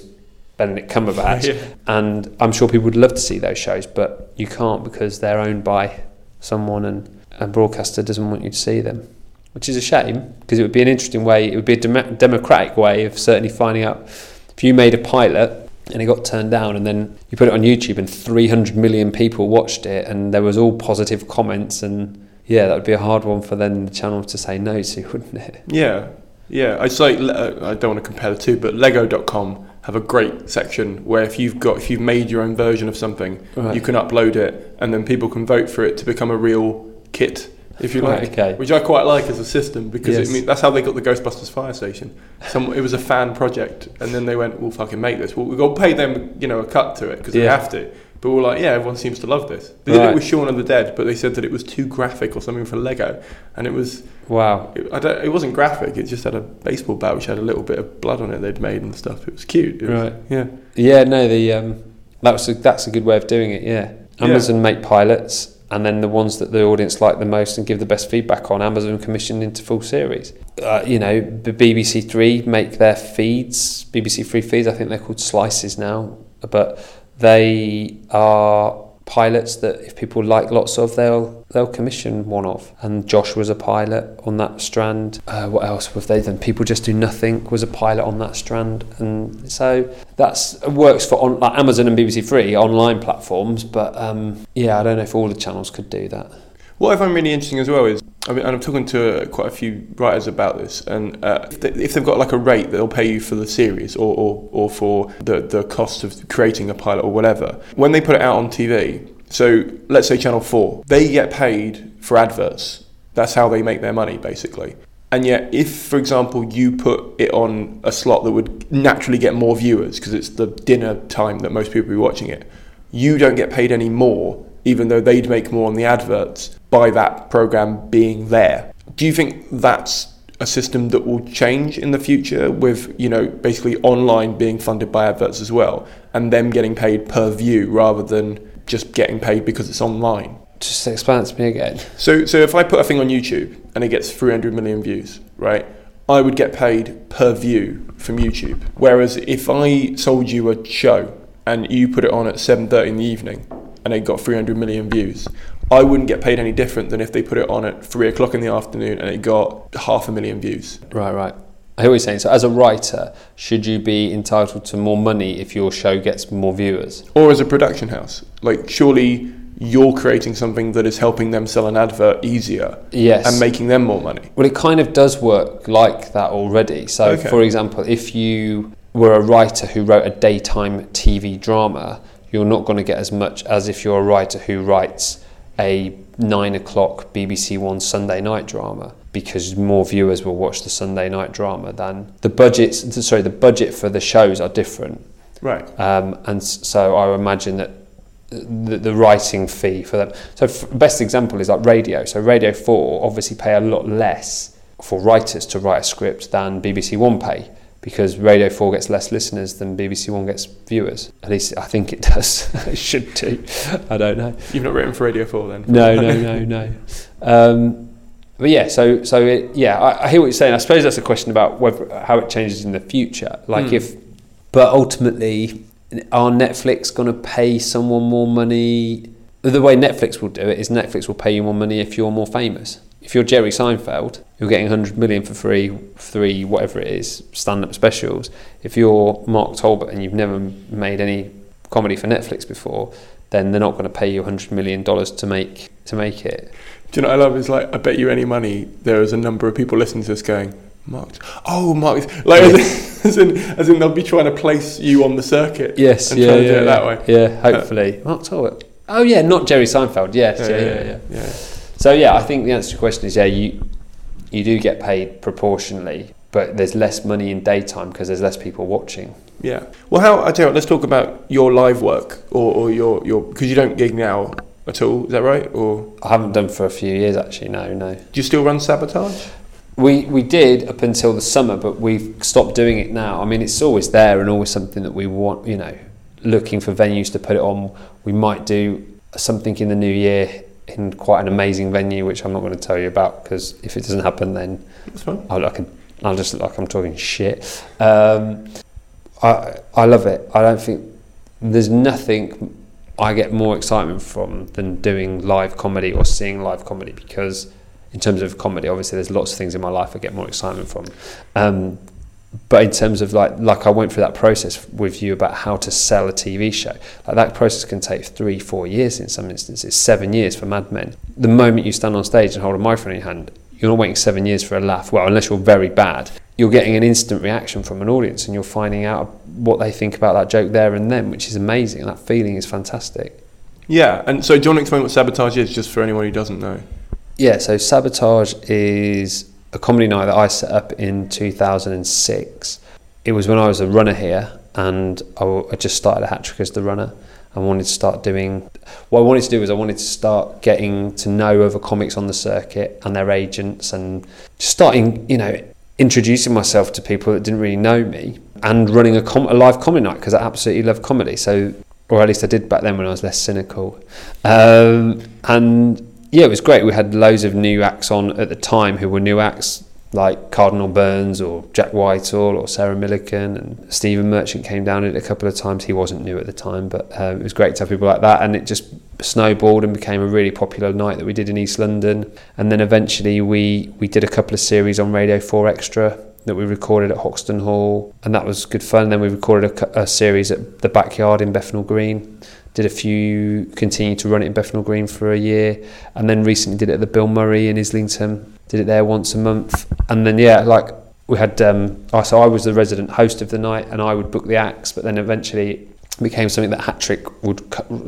Benedict Cumberbatch, *laughs* Yeah. and I'm sure people would love to see those shows, but you can't because they're owned by someone, and a broadcaster doesn't want you to see them, which is a shame because it would be an interesting way. It would be a dem- democratic way of certainly finding out if you made a pilot and it got turned down, and then you put it on YouTube and 300 million people watched it, and there was all positive comments, and yeah, that would be a hard one for then the channel to say no to, *laughs* wouldn't it? Yeah, yeah. It's like uh, I don't want to compare the two, but Lego.com have a great section where if you've got if you've made your own version of something, Right. you can upload it, and then people can vote for it to become a real kit, if you Right, like. okay. Which I quite like as a system because Yes. it mean, that's how they got the Ghostbusters fire station. Some it was a fan project, and then they went, "We'll fucking make this. Well, we've got to pay them, you know, a cut to it because they have to." But we're like, yeah, everyone seems to love this. They did Right. it with Shaun of the Dead, but they said that it was too graphic or something for Lego, and it was Wow. it, I don't, it wasn't graphic. It just had a baseball bat which had a little bit of blood on it they'd made and stuff. It was cute. It was- Right. Yeah. Yeah, no, the um, that was a, that's a good way of doing it. Yeah, Yeah. Amazon make pilots, and then the ones that the audience like the most and give the best feedback on, Amazon commission into full series. Uh, you know, the BBC Three make their feeds, BBC Three feeds. I think they're called slices now, but they are pilots that if people like lots of, they'll they'll commission one of. And Josh was a pilot on that strand. Uh, what else have they done? People just do nothing was a pilot on that strand, and so that's works for on, like Amazon and BBC Three online platforms. But um, yeah, I don't know if all the channels could do that. What I find really interesting as well is, I mean, and I'm talking to uh, quite a few writers about this, and uh, if, they, they've got like a rate that they'll pay you for the series or, or, or for the, the cost of creating a pilot or whatever, when they put it out on TV, so let's say Channel 4, they get paid for adverts. That's how they make their money, basically. And yet, if, for example, you put it on a slot that would naturally get more viewers because it's the dinner time that most people be watching it, you don't get paid any more, even though they'd make more on the adverts by that program being there. Do you think that's a system that will change in the future with, you know, basically online being funded by adverts as well and them getting paid per view rather than just getting paid because it's online? Just explain it to me again. So, so if I put a thing on YouTube and it gets 300 million views, right, I would get paid per view from YouTube. Whereas if I sold you a show and you put it on at 7:30 in the evening and it got 300 million views, I wouldn't get paid any different than if they put it on at three o'clock in the afternoon and it got half a million views. Right, right. I hear what you're saying. So, as a writer, should you be entitled to more money if your show gets more viewers? Or as a production house, like surely you're creating something that is helping them sell an advert easier Yes. and making them more money. Well, it kind of does work like that already. So, Okay. for example, if you were a writer who wrote a daytime TV drama, you're not going to get as much as if you're a writer who writes a nine o'clock BBC One Sunday night drama because more viewers will watch the Sunday night drama than the budgets. Sorry, the budget for the shows are different. Right. Um, and so I imagine that the, the writing fee for them. So f- best example is like radio. So Radio 4 obviously pay a lot less for writers to write a script than BBC One pay because Radio 4 gets less listeners than BBC One gets viewers. At least I think it does. *laughs* it should do. I don't know. You've not written for Radio 4 then? No, no, no, no. *laughs* Um, but yeah, so so it, yeah, I, I hear what you're saying. I suppose that's a question about whether how it changes in the future. Like Hmm. if but ultimately, are Netflix going to pay someone more money? The way Netflix will do it is Netflix will pay you more money if you're more famous. If you're Jerry Seinfeld, you're getting 100 million for free, three, whatever it is, stand up specials. If you're Mark Talbot and you've never made any comedy for Netflix before, then they're not going to pay you 100 million dollars to make to make it. Do you know what I love? Is like, I bet you any money there is a number of people listening to this going, Mark, oh, Mark, like, as, *laughs* in, as in they'll be trying to place you on the circuit. Yes, and yeah, trying to yeah, do it yeah. that way. Yeah, hopefully. Mark Talbot. Oh yeah, not Jerry Seinfeld. Yes, yeah, yeah, yeah. yeah. So yeah, I think the answer to the question is yeah, you you do get paid proportionally, but there's less money in daytime because there's less people watching. Yeah. Well, how I tell you, what, let's talk about your live work or, or your your because you don't gig now at all. Is that right? Or I haven't done for a few years actually. No, no. do you still run sabotage? We we did up until the summer, but we've stopped doing it now. I mean, it's always there and always something that we want. You know, looking for venues to put it on. We might do something in the new year in quite an amazing venue, which I'm not going to tell you about because if it doesn't happen, then I'll, I can, I'll just look like I'm talking shit. Um, I I love it. I don't think there's nothing I get more excitement from than doing live comedy or seeing live comedy because in terms of comedy, obviously there's lots of things in my life I get more excitement from. Um, but in terms of like like I went through that process with you about how to sell a TV show. Like that process can take three, four years in some instances, seven years for Mad Men. The moment you stand on stage and hold a microphone in your hand, you're not waiting seven years for a laugh. Well, unless you're very bad, you're getting an instant reaction from an audience, and you're finding out what they think about that joke there and then, which is amazing. That feeling is fantastic. Yeah. And so, do you want to explain what sabotage is, just for anyone who doesn't know? Yeah, so Sabotage is a comedy night that I set up in 2006. It was when I was a runner here, and I just started a hat trick as the runner. I wanted to start doing. What I wanted to do was I wanted to start getting to know other comics on the circuit and their agents, and just starting, you know, introducing myself to people that didn't really know me, and running a, com- a live comedy night because I absolutely love comedy. So, or at least I did back then when I was less cynical, um, and yeah, it was great. We had loads of new acts on at the time who were new acts like Cardinal Burns or Jack Whitehall or Sarah Millican and Stephen Merchant came down it a couple of times. He wasn't new at the time, but um, it was great to have people like that. And it just snowballed and became a really popular night that we did in East London. And then eventually we, we did a couple of series on Radio 4 Extra that we recorded at Hoxton Hall, and that was good fun. Then we recorded a, a series at the backyard in Bethnal Green did a few, continued to run it in Bethnal Green for a year, and then recently did it at the Bill Murray in Islington. Did it there once a month, and then yeah, like we had. Um, oh, so I was the resident host of the night, and I would book the acts, but then eventually it became something that Hat Trick would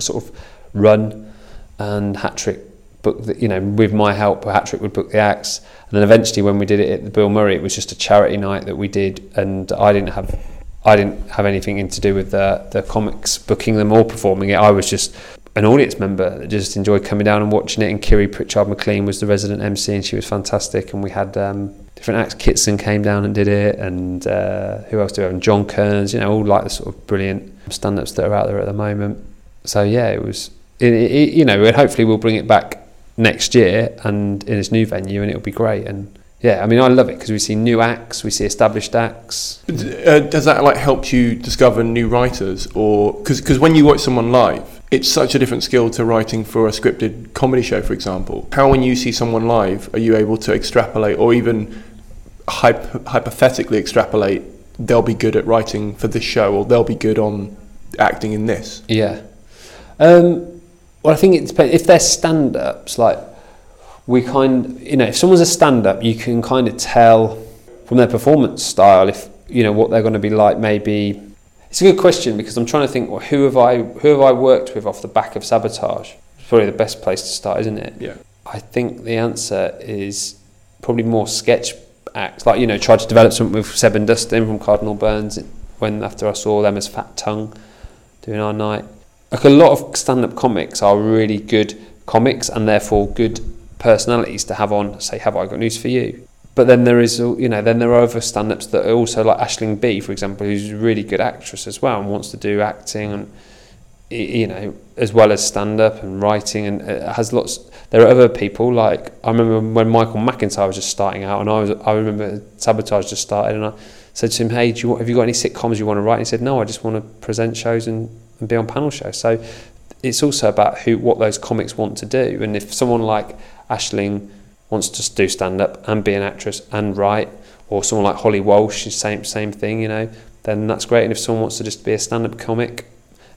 sort of run, and Hat Trick book the, you know with my help, Hat Trick would book the acts, and then eventually when we did it at the Bill Murray, it was just a charity night that we did, and I didn't have I didn't have anything to do with the the comics booking them or performing it. I was just an audience member that just enjoyed coming down and watching it. And Kiri Pritchard McLean was the resident MC, and she was fantastic. And we had um, different acts. Kitson came down and did it, and uh, who else do we have? And John Kearns, you know, all like the sort of brilliant stand-ups that are out there at the moment. So yeah, it was. It, it, you know, hopefully we'll bring it back next year and in its new venue, and it'll be great. And yeah, I mean, I love it because we see new acts, we see established acts. Uh, does that like help you discover new writers, or because when you watch someone live, it's such a different skill to writing for a scripted comedy show, for example. How when you see someone live, are you able to extrapolate, or even hyp- hypothetically extrapolate? They'll be good at writing for this show, or they'll be good on acting in this. Yeah. Um, well, I think it depends. If they're stand-ups, like we kind, you know, if someone's a stand-up, you can kind of tell from their performance style if you know what they're going to be like. Maybe it's a good question because I'm trying to think. Well, who have I who have I worked with off the back of sabotage? It's probably the best place to start, isn't it? Yeah. I think the answer is probably more sketch acts. Like you know, tried to develop something with Seb and Dustin from Cardinal Burns when after I saw them as Fat Tongue doing our night. Like a lot of stand-up comics are really good comics and therefore good personalities to have on. Say, have I got news for you? But then there is, you know, then there are other stand-ups that are also like Aisling Bea, for example, who's a really good actress as well and wants to do acting and you know, as well as stand-up and writing, and it has lots. There are other people like I remember when Michael McIntyre was just starting out, and I was I remember Sabotage just started, and I said to him, "Hey, do you, have you got any sitcoms you want to write?" And he said, "No, I just want to present shows and, and be on panel shows." So it's also about who what those comics want to do, and if someone like Aisling wants to do stand up and be an actress and write, or someone like Holly Walsh, same same thing, you know, then that's great. And if someone wants to just be a stand up comic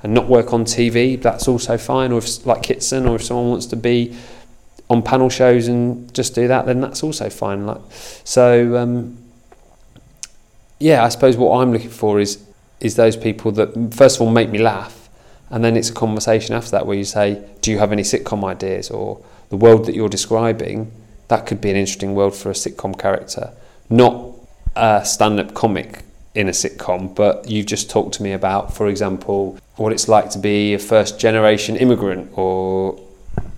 and not work on TV, that's also fine. Or if like Kitson, or if someone wants to be on panel shows and just do that, then that's also fine. Like so. Um, yeah, I suppose what I'm looking for is is those people that first of all make me laugh, and then it's a conversation after that where you say, "Do you have any sitcom ideas?" or the world that you're describing that could be an interesting world for a sitcom character, not a stand-up comic in a sitcom, but you've just talked to me about, for example, what it's like to be a first-generation immigrant, or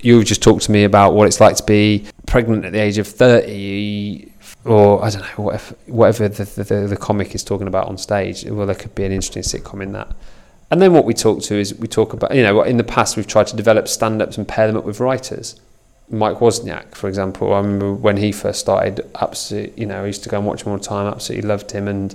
you've just talked to me about what it's like to be pregnant at the age of 30 or I don't know whatever, whatever the, the, the comic is talking about on stage. Well there could be an interesting sitcom in that. And then what we talk to is we talk about you know in the past we've tried to develop stand-ups and pair them up with writers Mike Wozniak for example I remember when he first started absolutely you know I used to go and watch him all the time absolutely loved him and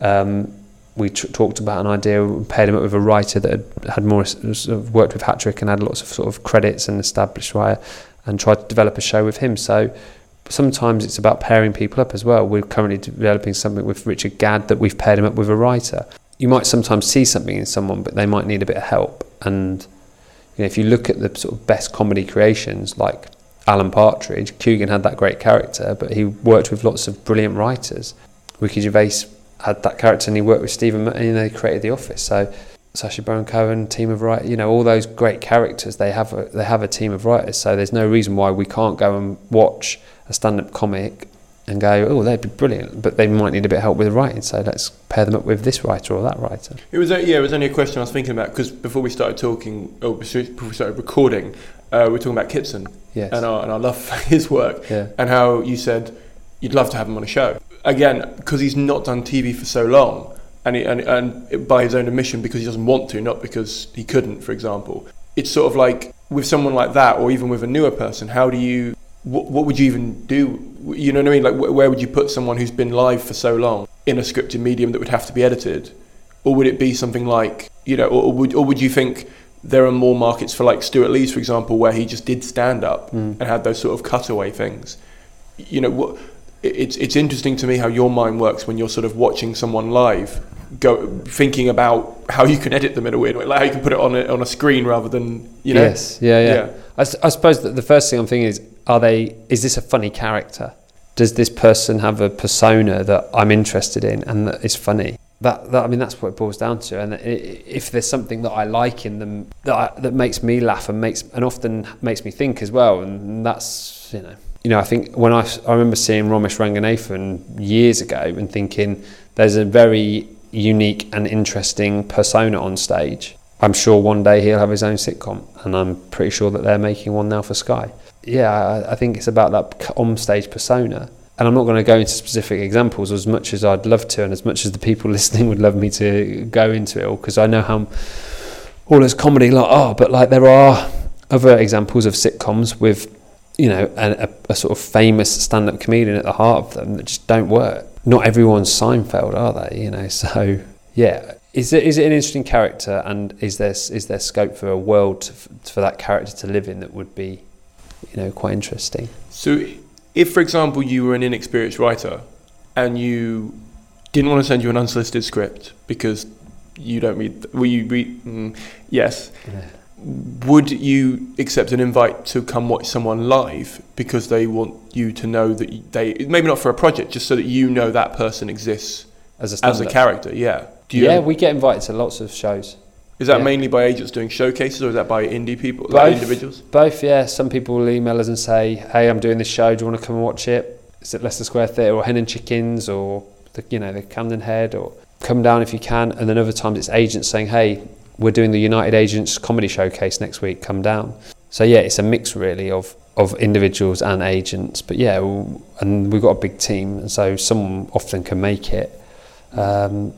um, we tr- talked about an idea paired him up with a writer that had, had more sort of worked with Hat Trick and had lots of sort of credits and established writer and tried to develop a show with him. So sometimes it's about pairing people up as well. We're currently developing something with Richard Gadd that we've paired him up with a writer. You might sometimes see something in someone, but they might need a bit of help. And you know, if you look at the sort of best comedy creations like Alan Partridge, Coogan had that great character, but he worked with lots of brilliant writers. Ricky Gervais had that character, and he worked with Stephen, and you know, they created The Office. So Sacha Baron Cohen, team of writers, you know, all those great characters, they have a, they have a team of writers. So there's no reason why we can't go and watch a stand-up comic and go, oh, they'd be brilliant, but they might need a bit of help with writing. So let's pair them up with this writer or that writer. It was yeah, it was only a question I was thinking about because before we started talking, or before we started recording, uh, we were talking about Kitson Yes. and our and our love for *laughs* his work Yeah. and how you said you'd love to have him on a show again because he's not done TV for so long and, he, and and by his own admission because he doesn't want to, not because he couldn't, for example. It's sort of like with someone like that, or even with a newer person, how do you? What, what would you even do? You know what I mean? Like wh- where would you put someone who's been live for so long in a scripted medium that would have to be edited? or would it be something like you know, or, or would or would you think there are more markets for like Stewart Lee's, for example, where he just did stand up mm. and had those sort of cutaway things? You know, what it- it's it's interesting to me how your mind works when you're sort of watching someone live, go thinking about how you can edit them in a weird way, like how you can put it on a on a screen rather than you know. Yes, yeah, yeah. Yeah. I, I suppose that the first thing I'm thinking is, are they? Is this a funny character? Does this person have a persona that I'm interested in and that is funny? That, that I mean, that's what it boils down to. And if there's something that I like in them that I, that makes me laugh and makes and often makes me think as well, and that's you know, you know, I think when i i remember seeing Romesh Ranganathan years ago and thinking there's a very unique and interesting persona on stage. I'm sure one day he'll have his own sitcom, and I'm pretty sure that they're making one now for Sky. Yeah, I, think it's about that on-stage persona, and I'm not going to go into specific examples as much as I'd love to, and as much as the people *laughs* listening would love me to go into it all, because I know how all this comedy like are, but like there are other examples of sitcoms with you know a, a, a sort of famous stand-up comedian at the heart of them that just don't work. Not everyone's Seinfeld, are they? You know, *laughs* so yeah. Is it is it an interesting character, and is there is there scope for a world to, for that character to live in that would be, you know, quite interesting? So, if, for example, you were an inexperienced writer and you didn't want to send you an unsolicited script because you don't read, will you read, mm, yes, would you accept an invite to come watch someone live because they want you to know that they, maybe not for a project, just so that you know that person exists As a as a character? Yeah. Do you, yeah, we get invited to lots of shows. Is that yeah. mainly by agents doing showcases or is that by indie people, like individuals? Both, yeah. Some people will email us and say, "Hey, I'm doing this show. Do you want to come and watch it? It's at Leicester Square Theatre or Hen and Chickens or the you know the Camden Head or come down if you can." And then other times it's agents saying, "Hey, we're doing the United Agents Comedy Showcase next week. Come down." So yeah, it's a mix really of of individuals and agents. But yeah, and we've got a big team, and so someone often can make it. Um,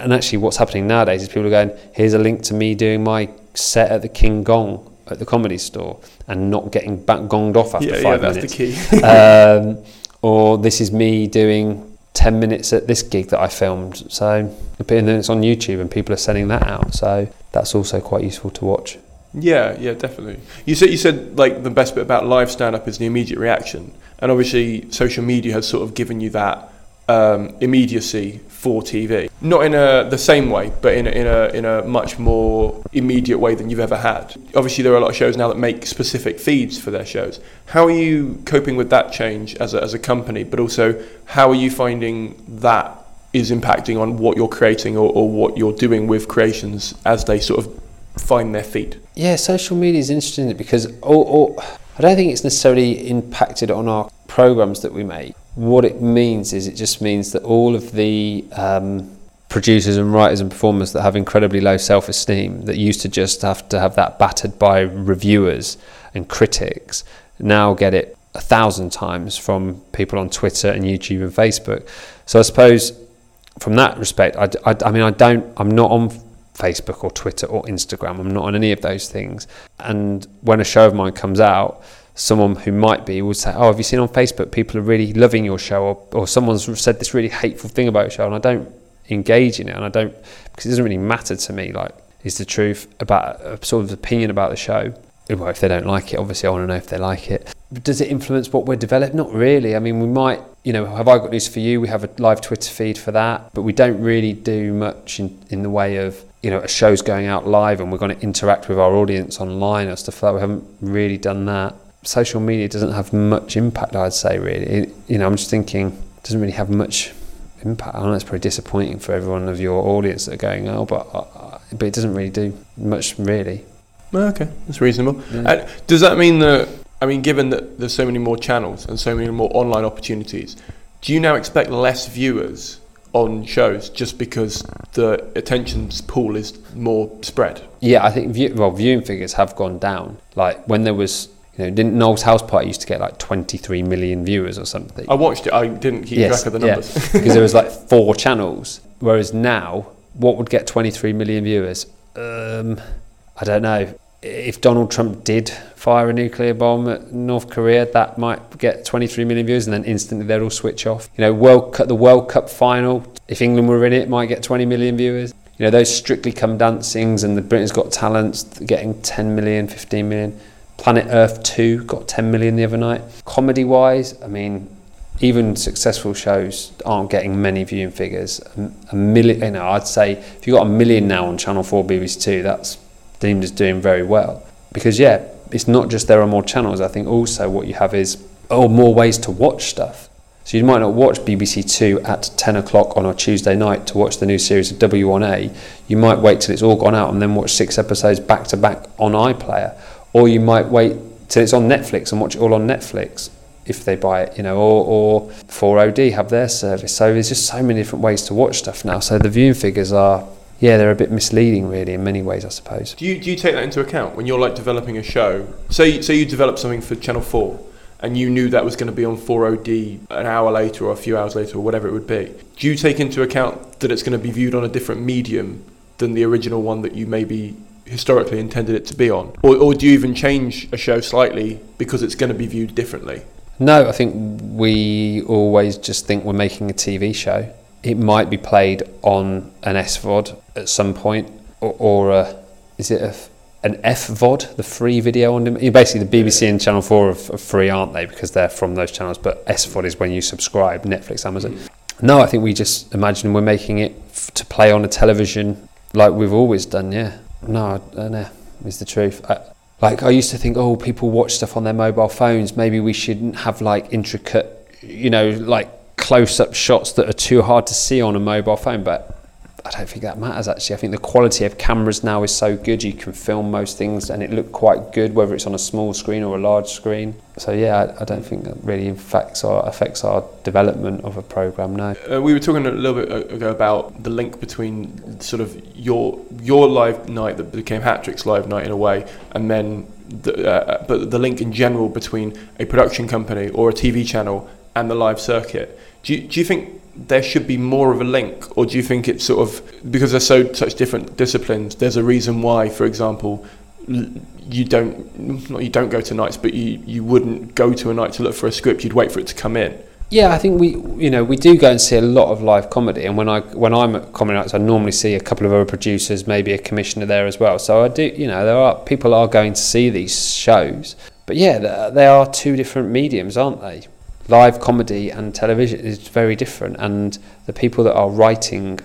and actually, what's happening nowadays is people are going, here's a link to me doing my set at the King Gong at the comedy store and not getting back gonged off after Yeah, yeah, five that's minutes. the key. *laughs* *laughs* um, or this is me doing 10 minutes at this gig that I filmed. So, and then it's on YouTube and people are sending that out. So that's also quite useful to watch. Yeah, yeah, definitely. You said you said like the best bit about live stand up is the immediate reaction, and obviously social media has sort of given you that um, immediacy for TV. Not in a the same way, but in a, in a in a much more immediate way than you've ever had. Obviously, there are a lot of shows now that make specific feeds for their shows. How are you coping with that change as a, as a company? But also, how are you finding that is impacting on what you're creating or, or what you're doing with creations as they sort of find their feet? Yeah, social media is interesting because or, I don't think it's necessarily impacted on our programs that we make. What it means is it just means that all of the um, producers and writers and performers that have incredibly low self-esteem that used to just have to have that battered by reviewers and critics now get it a thousand times from people on Twitter and YouTube and Facebook. So I suppose from that respect, I, I, I mean, I don't, I'm not on Facebook or Twitter or Instagram. I'm not on any of those things. And when a show of mine comes out, someone who might be would say, "Oh, have you seen on Facebook people are really loving your show, or, or someone's said this really hateful thing about your show," and I don't engage in it, and I don't because it doesn't really matter to me. Like, is the truth about a sort of opinion about the show? Well, if they don't like it, obviously I want to know if they like it. Does it influence what we're developing? Not really. I mean, we might, you know, have I got news for you? We have a live Twitter feed for that, but we don't really do much in, in the way of you know, a show's going out live and we're going to interact with our audience online or stuff like that. We haven't really done that. Social media doesn't have much impact, I'd say, really. It, you know, I'm just thinking, it doesn't really have much impact. I know it's pretty disappointing for everyone of your audience that are going, oh, but, uh, but it doesn't really do much, really. Okay, that's reasonable. Yeah. does that mean that, I mean, given that there's so many more channels and so many more online opportunities, do you now expect less viewers on shows just because the attention pool is more spread. Yeah, I think view, well viewing figures have gone down. Like when there was you know, didn't Noel's House Party used to get like 23 million viewers or something? I watched it. I didn't keep yes, track of the numbers yeah, because there was like four channels. Whereas now, what would get 23 million viewers? Um, I don't know if Donald Trump did fire a nuclear bomb at North Korea, that might get 23 million views, and then instantly they'd all switch off. You know, World Cup, the World Cup final, if England were in it, might get 20 million viewers. You know, those Strictly Come Dancings and the Britain's Got Talents getting 10 million, 15 million. Planet Earth 2 got 10 million the other night. Comedy wise, I mean, even successful shows aren't getting many viewing figures. A, million, you know, I'd say if you got a million now on Channel 4 BBC 2, that's deemed as doing very well. Because yeah, it's not just there are more channels. I think also what you have is oh more ways to watch stuff. So you might not watch BBC Two at ten o'clock on a Tuesday night to watch the new series of W1A. You might wait till it's all gone out and then watch six episodes back to back on iPlayer, or you might wait till it's on Netflix and watch it all on Netflix if they buy it, you know, or, or 4OD have their service. So there's just so many different ways to watch stuff now. So the viewing figures are yeah, they're a bit misleading, really, in many ways, I suppose. Do you do you take that into account when you're like developing a show? Say say you develop something for Channel Four, and you knew that was going to be on 4OD an hour later or a few hours later or whatever it would be. Do you take into account that it's going to be viewed on a different medium than the original one that you maybe historically intended it to be on, or, or do you even change a show slightly because it's going to be viewed differently? No, I think we always just think we're making a TV show it might be played on an SVOD at some point, or, or a, is it a, an FVOD, the free video on demand? Basically, the BBC and Channel 4 are, are, free, aren't they? Because they're from those channels. But SVOD is when you subscribe, Netflix, Amazon. Mm. No, I think we just imagine we're making it f- to play on a television like we've always done, yeah. No, no, is the truth. I, like, I used to think, oh, people watch stuff on their mobile phones. Maybe we shouldn't have like intricate, you know, like close-up shots that are too hard to see on a mobile phone but I don't think that matters actually. I think the quality of cameras now is so good you can film most things and it looked quite good whether it's on a small screen or a large screen. So yeah, I, I don't think that really affects our affects our development of a program now. Uh, we were talking a little bit ago about the link between sort of your your live night that became Hat-Trick's live night in a way and then the, uh, but the link in general between a production company or a TV channel and the live circuit. Do you, do you think there should be more of a link, or do you think it's sort of because they're so such different disciplines? There's a reason why, for example, you don't not you don't go to nights, but you, you wouldn't go to a night to look for a script. You'd wait for it to come in. Yeah, I think we, you know, we do go and see a lot of live comedy, and when I when I'm at comedy nights, I normally see a couple of other producers, maybe a commissioner there as well. So I do, you know, there are people are going to see these shows, but yeah, they- are two different mediums, aren't they? Live comedy and television is very different, and the people that are writing,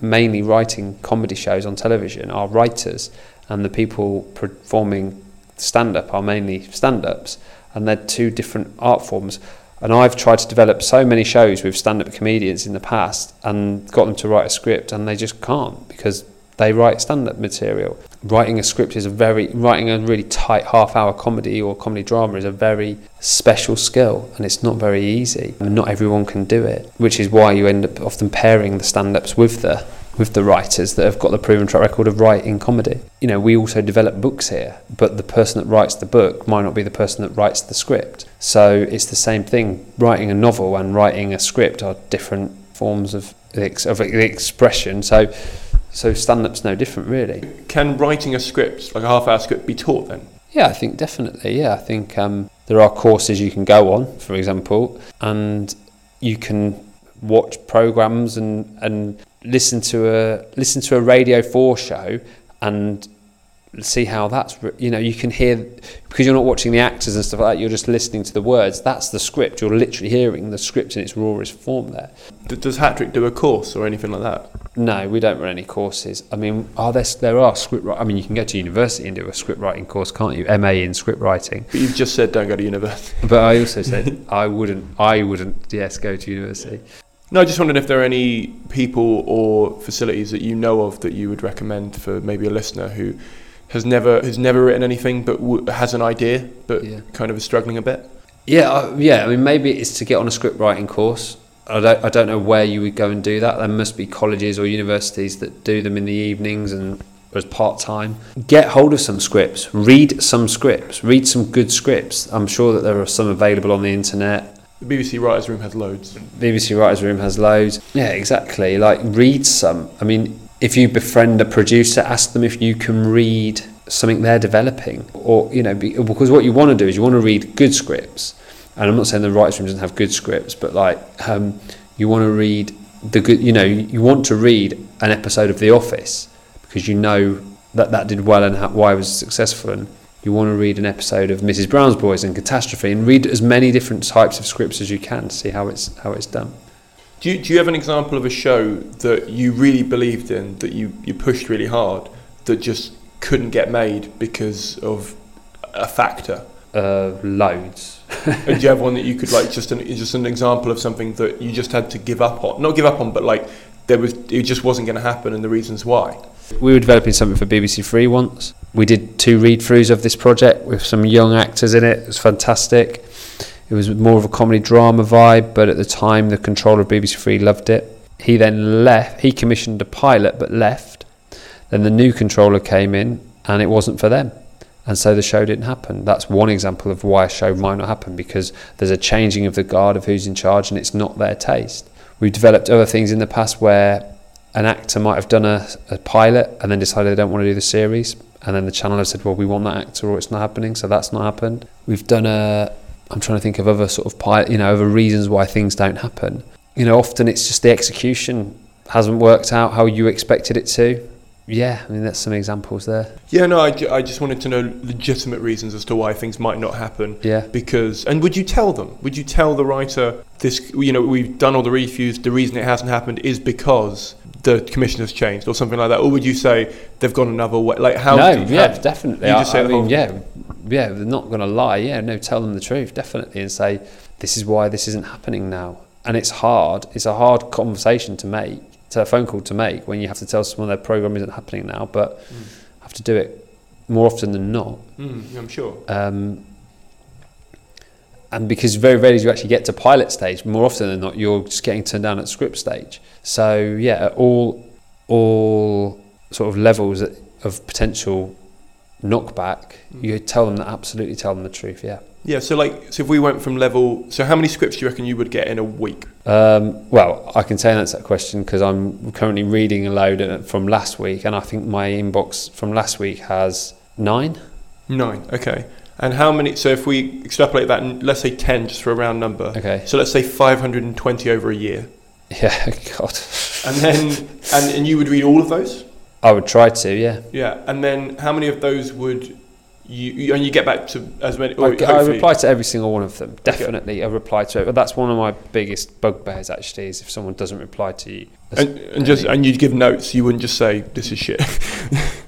mainly writing comedy shows on television, are writers, and the people performing stand up are mainly stand ups, and they're two different art forms. And I've tried to develop so many shows with stand up comedians in the past and got them to write a script, and they just can't because they write stand up material. Writing a script is a very, writing a really tight half hour comedy or comedy drama is a very special skill, and it's not very easy. And not everyone can do it, which is why you end up often pairing the stand ups with the with the writers that have got the proven track record of writing comedy. You know, we also develop books here, but the person that writes the book might not be the person that writes the script. So it's the same thing. Writing a novel and writing a script are different forms of of expression. So, so stand-up's no different, really. Can writing a script, like a half hour script, be taught then? Yeah, I think definitely. Yeah, I think um, there are courses you can go on, for example, and you can watch programs and, and listen to a listen to a Radio Four show and see how that's you know you can hear because you're not watching the actors and stuff like that. You're just listening to the words. That's the script. You're literally hearing the script in its rawest form there. Does Hat Trick do a course or anything like that? No, we don't run any courses. I mean, are there there are script? I mean, you can go to university and do a script writing course, can't you? MA in script writing. But you've just said don't go to university. *laughs* But I also said I wouldn't. I wouldn't. Yes, go to university. No, I just wondered if there are any people or facilities that you know of that you would recommend for maybe a listener who has never has never written anything but w- has an idea but Yeah. kind of is struggling a bit. Yeah, uh, yeah. I mean, maybe it's to get on a script writing course. I don't, I don't know where you would go and do that. There must be colleges or universities that do them in the evenings and as part time. Get hold of some scripts. Read some scripts. Read some good scripts. I'm sure that there are some available on the internet. The BBC Writers' Room has loads. BBC Writers Room has loads. Yeah, exactly. Like read some. I mean, if you befriend a producer, ask them if you can read something they're developing, or you know, because what you want to do is you want to read good scripts. And I'm not saying the Writers Room doesn't have good scripts, but like um, you want to read the good. You know, you want to read an episode of The Office because you know that that did well and how, why it was successful and you want to read an episode of Mrs. Brown's Boys and Catastrophe and read as many different types of scripts as you can to see how it's how it's done. Do you, do you have an example of a show that you really believed in, that you, you pushed really hard, that just couldn't get made because of a factor? Uh, loads. *laughs* And do you have one that you could like just an just an example of something that you just had to give up on? Not give up on, but like there was it just wasn't going to happen, and the reasons why. We were developing something for BBC Three once. We did two read throughs of this project with some young actors in it. It was fantastic. It was more of a comedy drama vibe, but at the time, the controller of BBC Three loved it. He then left. He commissioned a pilot, but left. Then the new controller came in, and it wasn't for them, and so the show didn't happen. That's one example of why a show might not happen because there's a changing of the guard of who's in charge, and it's not their taste. We've developed other things in the past where an actor might have done a, a pilot and then decided they don't want to do the series, and then the channel has said, "Well, we want that actor, or it's not happening." So that's not happened. We've done a. I'm trying to think of other sort of you know, other reasons why things don't happen. You know, often it's just the execution hasn't worked out how you expected it to. Yeah, I mean that's some examples there. Yeah, no, I, I just wanted to know legitimate reasons as to why things might not happen. Yeah. Because, and would you tell them? Would you tell the writer this? You know, we've done all the reviews. The reason it hasn't happened is because the commission has changed, or something like that. Or would you say they've gone another way? Like how? no, yeah, how- definitely. You I, just say I mean, whole- yeah, yeah, they're not going to lie. Yeah, no, tell them the truth, definitely, and say this is why this isn't happening now. And it's hard. It's a hard conversation to make, to a phone call to make when you have to tell someone their program isn't happening now, but have to do it more often than not. Mm, I'm sure. Um, and because very rarely do you actually get to pilot stage, more often than not, you're just getting turned down at script stage. So yeah, at all all sort of levels of potential knockback, you tell them that absolutely tell them the truth. Yeah. Yeah. So like, so if we went from level, so how many scripts do you reckon you would get in a week? Um, well, I can say answer that question because I'm currently reading a load from last week, and I think my inbox from last week has nine. Nine. Okay. And how many? So if we extrapolate that, and let's say ten, just for a round number. Okay. So let's say five hundred and twenty over a year, Yeah, *laughs* God. and then and, and you would read all of those. I would try to, yeah. Yeah. And then how many of those would you? you and you get back to as many. Or I, I reply to every single one of them. Definitely, I reply to it. But that's one of my biggest bugbears. Actually, is if someone doesn't reply to you. And, and just and you'd give notes. You wouldn't just say this is shit. *laughs*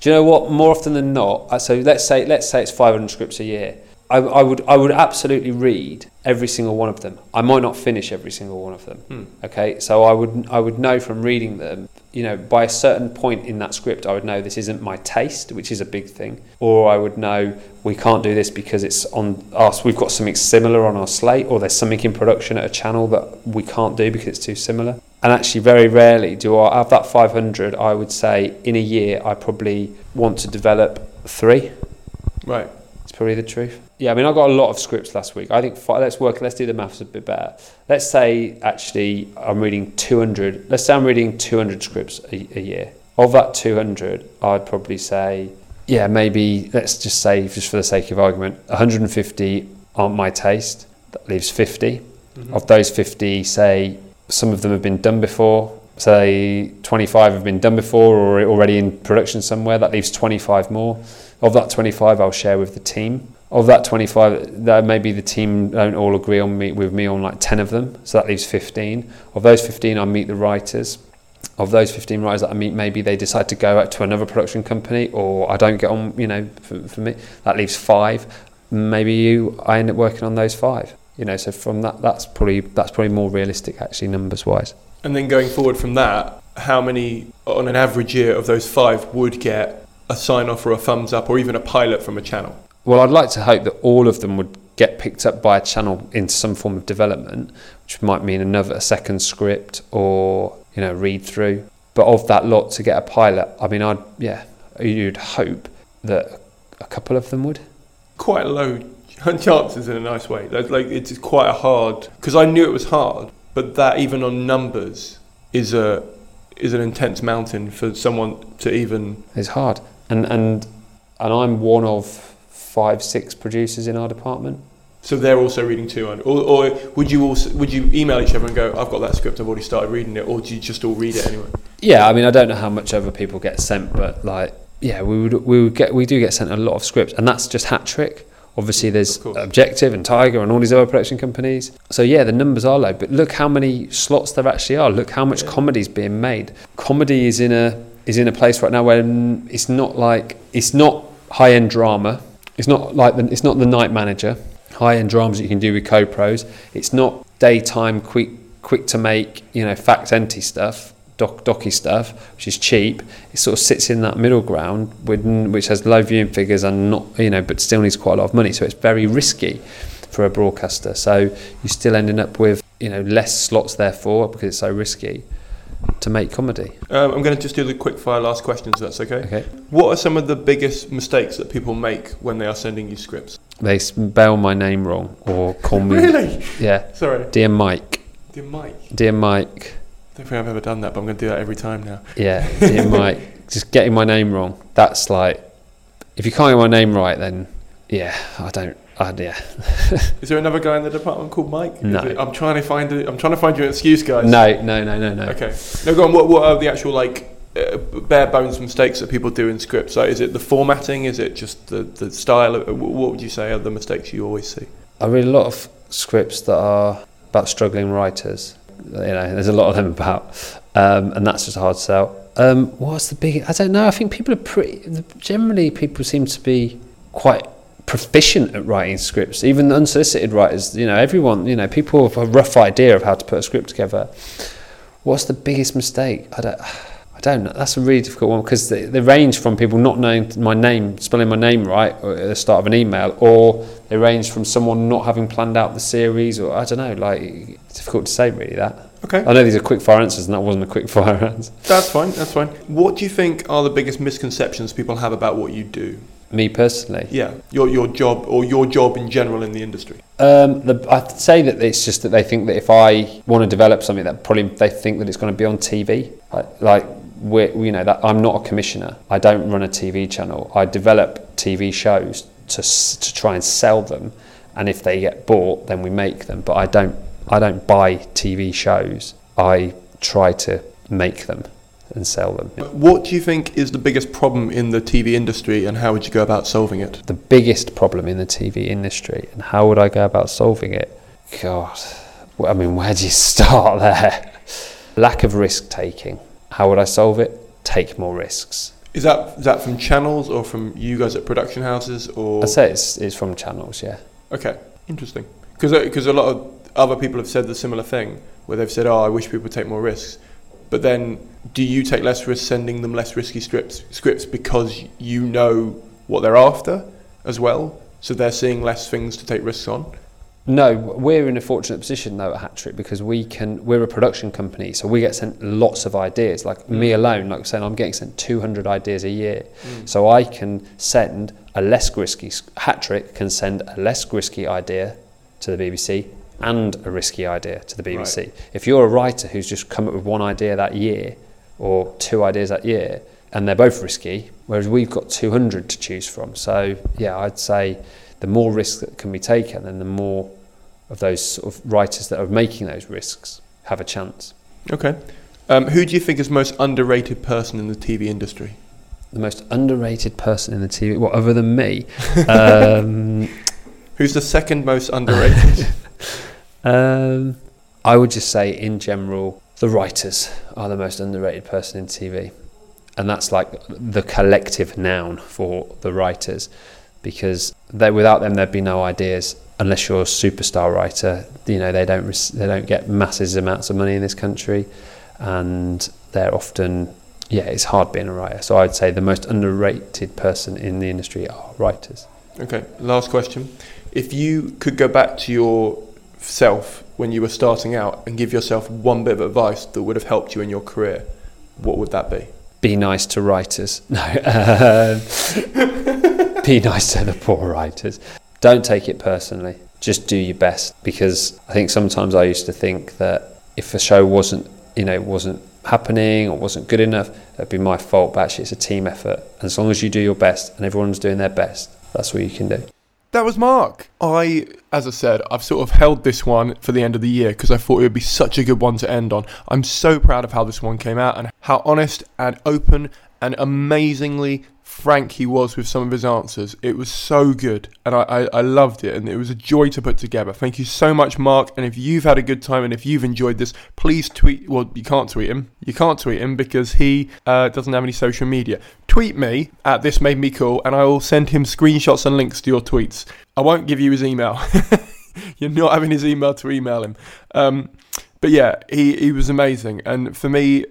Do you know what? More often than not, uh, so let's say let's say it's 500 scripts a year. I, I would I would absolutely read every single one of them. I might not finish every single one of them. Hmm. Okay, so I would I would know from reading them. You know, by a certain point in that script, I would know this isn't my taste, which is a big thing, or I would know we can't do this because it's on us. We've got something similar on our slate, or there's something in production at a channel that we can't do because it's too similar. And actually, very rarely do I have that 500. I would say in a year, I probably want to develop three. right. It's probably the truth. Yeah, I mean, I got a lot of scripts last week. I think fi let's work. Let's do the maths a bit better. Let's say actually I'm reading 200. Let's say I'm reading 200 scripts a, a year. Of that 200, I'd probably say, yeah, maybe let's just say, just for the sake of argument, 150 aren't my taste. That leaves 50. Mm-hmm. Of those 50, say some of them have been done before. Say 25 have been done before or already in production somewhere. That leaves 25 more. Of that 25, I'll share with the team. Of that 25, that maybe the team don't all agree on me with me on like 10 of them. So that leaves 15. Of those 15, I meet the writers. Of those 15 writers that I meet, maybe they decide to go out to another production company, or I don't get on. You know, for, for me, that leaves five. Maybe you, I end up working on those five. You know, so from that, that's probably that's probably more realistic actually numbers wise. And then going forward from that, how many on an average year of those five would get a sign off or a thumbs up or even a pilot from a channel? Well, I'd like to hope that all of them would get picked up by a channel into some form of development, which might mean another a second script or you know read through. But of that lot to get a pilot, I mean, I'd yeah, you'd hope that a couple of them would. Quite a low chances in a nice way. Like, like it's quite a hard because I knew it was hard, but that even on numbers is a is an intense mountain for someone to even. It's hard, and and and I'm one of five, six producers in our department. So they're also reading 200, or, or would you also would you email each other and go, "I've got that script, I've already started reading it," or do you just all read it anyway? Yeah, I mean, I don't know how much other people get sent, but like, yeah, we would we would get we do get sent a lot of scripts, and that's just Hat Trick. Obviously, there's Objective and Tiger and all these other production companies. So yeah, the numbers are low, but look how many slots there actually are. Look how much comedy is being made. Comedy is in a is in a place right now where it's not like it's not high end drama. It's not like the, it's not the Night Manager. High end dramas that you can do with co-pros. It's not daytime quick quick to make you know fact empty stuff doc, docky stuff, which is cheap. It sort of sits in that middle ground, with, which has low viewing figures and not, you know, but still needs quite a lot of money. So it's very risky for a broadcaster. So you're still ending up with, you know, less slots therefore because it's so risky to make comedy. Um, I'm going to just do the quick fire last questions. If that's okay. Okay. What are some of the biggest mistakes that people make when they are sending you scripts? They spell my name wrong or call me. *laughs* Really? Yeah. Sorry. Dear Mike. Dear Mike. Dear Mike. I don't think I've ever done that, but I'm going to do that every time now. Yeah, dear *laughs* Mike. Just getting my name wrong. That's like, if you can't get my name right, then yeah, I don't. I, yeah. *laughs* Is there another guy in the department called Mike? No. I'm trying to find. A, I'm trying to find you an excuse, guys. No, no, no, no, no. Okay. No, go on. What, what are the actual like uh, bare bones mistakes that people do in scripts? Like, is it the formatting? Is it just the the style? Of, what would you say are the mistakes you always see? I read a lot of scripts that are about struggling writers. You know, there's a lot of them about, um, and that's just a hard to sell. Um, what's the big? I don't know. I think people are pretty. Generally, people seem to be quite proficient at writing scripts. Even the unsolicited writers. You know, everyone. You know, people have a rough idea of how to put a script together. What's the biggest mistake? I don't. I don't know. That's a really difficult one because they, they range from people not knowing my name, spelling my name right at the start of an email, or they range from someone not having planned out the series, or I don't know. Like it's difficult to say really that. Okay. I know these are quick fire answers, and that wasn't a quick *laughs* fire answer. That's fine. That's fine. What do you think are the biggest misconceptions people have about what you do? Me personally, Yeah, your your job or your job in general in the industry. Um, the, I'd say that it's just that they think that if I want to develop something, that probably they think that it's going to be on TV. Like, like we're, you know, that I'm not a commissioner. I don't run a TV channel. I develop TV shows to to try and sell them, and if they get bought, then we make them. But I don't I don't buy TV shows. I try to make them and sell them. What do you think is the biggest problem in the TV industry, and how would you go about solving it? The biggest problem in the TV industry, and how would I go about solving it? God, I mean, where do you *laughs* start there? Lack of risk taking. How would I solve it? Take more risks. Is that is that from channels or from you guys at production houses or? I'd say it's, it's from channels, yeah. Okay, interesting. Because a lot of other people have said the similar thing, where they've said, "Oh, I wish people would take more risks." But then, do you take less risks sending them less risky scripts scripts because you know what they're after as well? So they're seeing less things to take risks on. No, we're in a fortunate position though at Hat Trick because we can. We're a production company, so we get sent lots of ideas. Like me mm. alone, like I'm saying, I'm getting sent 200 ideas a year. Mm. So I can send a less risky. Hat Trick can send a less risky idea to the BBC and a risky idea to the BBC. If you're a writer who's just come up with one idea that year or two ideas that year, and they're both risky, whereas we've got 200 to choose from. So yeah, I'd say the more risk that can be taken, then the more of those sort of writers that are making those risks have a chance. Okay. Um, who do you think is the most underrated person in the TV industry? The most underrated person in the TV, what other than me? *laughs* um, Who's the second most underrated? *laughs* um, I would just say, in general, the writers are the most underrated person in TV, and that's like the collective noun for the writers, because they, without them there'd be no ideas. Unless you're a superstar writer, you know they don't they don't get massive amounts of money in this country, and they're often yeah it's hard being a writer. So I'd say the most underrated person in the industry are writers. Okay, last question. If you could go back to yourself when you were starting out and give yourself one bit of advice that would have helped you in your career, what would that be? Be nice to writers. *laughs* No, um, *laughs* be nice to the poor writers. Don't take it personally. Just do your best because I think sometimes I used to think that if a show wasn't, you know, wasn't happening or wasn't good enough, it'd be my fault. But actually, it's a team effort. And as long as you do your best and everyone's doing their best, that's what you can do. That was Mark. I, as I said, I've sort of held this one for the end of the year because I thought it would be such a good one to end on. I'm so proud of how this one came out and how honest and open and amazingly frank he was with some of his answers. It was so good and I, I, I loved it and it was a joy to put together. Thank you so much, Mark. And if you've had a good time and if you've enjoyed this, please tweet. Well, you can't tweet him. You can't tweet him because he uh, doesn't have any social media. Tweet me at this made me cool and I will send him screenshots and links to your tweets. I won't give you his email. *laughs* You're not having his email to email him. Um, but yeah, he, he was amazing. And for me,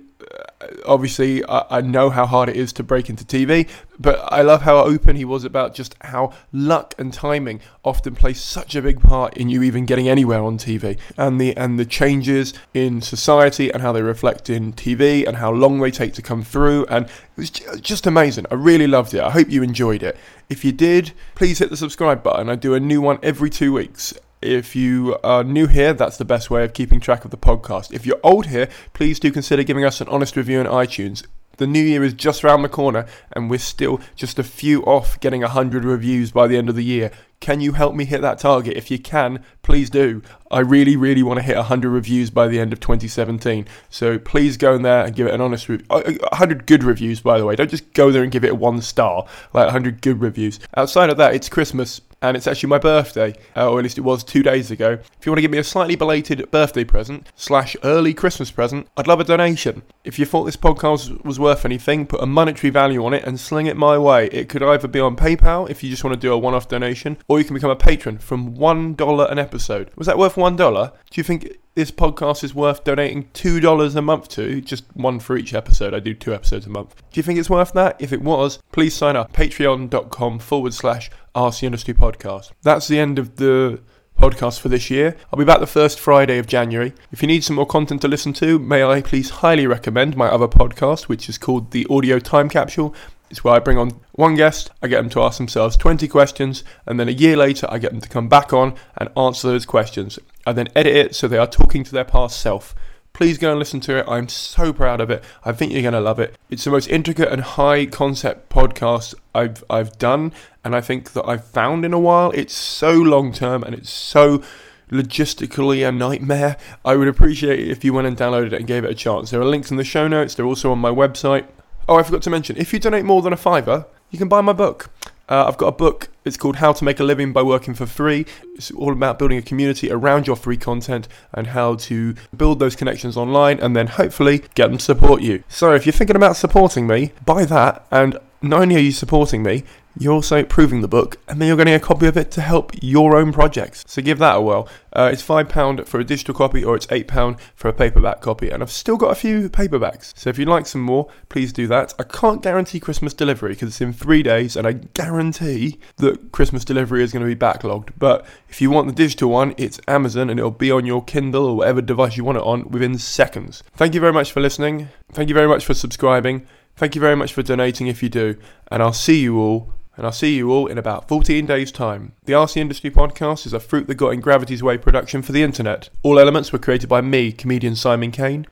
obviously, I, I know how hard it is to break into TV, but I love how open he was about just how luck and timing often play such a big part in you even getting anywhere on TV, and the and the changes in society and how they reflect in TV and how long they take to come through, and it was just amazing. I really loved it. I hope you enjoyed it. If you did, please hit the subscribe button. I do a new one every two weeks. If you are new here, that's the best way of keeping track of the podcast. If you're old here, please do consider giving us an honest review on iTunes. The new year is just around the corner, and we're still just a few off getting 100 reviews by the end of the year. Can you help me hit that target? If you can, please do. I really, really want to hit 100 reviews by the end of 2017. So please go in there and give it an honest review. 100 uh, uh, good reviews, by the way. Don't just go there and give it a one star, like 100 good reviews. Outside of that, it's Christmas and it's actually my birthday, uh, or at least it was two days ago. If you want to give me a slightly belated birthday present slash early Christmas present, I'd love a donation. If you thought this podcast was worth anything, put a monetary value on it and sling it my way. It could either be on PayPal if you just want to do a one-off donation, or you can become a patron from one dollar an episode. Was that worth one dollar? Do you think this podcast is worth donating two dollars a month to? Just one for each episode. I do two episodes a month. Do you think it's worth that? If it was, please sign up. Patreon.com forward slash RC Industry Podcast. That's the end of the podcast for this year. I'll be back the first Friday of January. If you need some more content to listen to, may I please highly recommend my other podcast, which is called The Audio Time Capsule. It's where I bring on one guest, I get them to ask themselves 20 questions, and then a year later, I get them to come back on and answer those questions. I then edit it so they are talking to their past self. Please go and listen to it. I'm so proud of it. I think you're going to love it. It's the most intricate and high concept podcast I've I've done, and I think that I've found in a while. It's so long term and it's so logistically a nightmare. I would appreciate it if you went and downloaded it and gave it a chance. There are links in the show notes. They're also on my website. Oh, I forgot to mention, if you donate more than a fiver, you can buy my book. Uh, I've got a book. It's called How to Make a Living by Working for Free. It's all about building a community around your free content and how to build those connections online and then hopefully get them to support you. So if you're thinking about supporting me, buy that. And not only are you supporting me, you're also proving the book, and then you're getting a copy of it to help your own projects. So give that a whirl. Uh, it's £5 for a digital copy, or it's £8 for a paperback copy, and I've still got a few paperbacks. So if you'd like some more, please do that. I can't guarantee Christmas delivery because it's in three days, and I guarantee that Christmas delivery is going to be backlogged. But if you want the digital one, it's Amazon, and it'll be on your Kindle or whatever device you want it on within seconds. Thank you very much for listening. Thank you very much for subscribing. Thank you very much for donating if you do, and I'll see you all and I'll see you all in about 14 days' time. The RC Industry Podcast is a Fruit That Got in Gravity's Way production for the internet. All elements were created by me, comedian Simon Kane.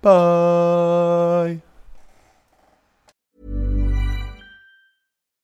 Bye.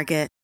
Target.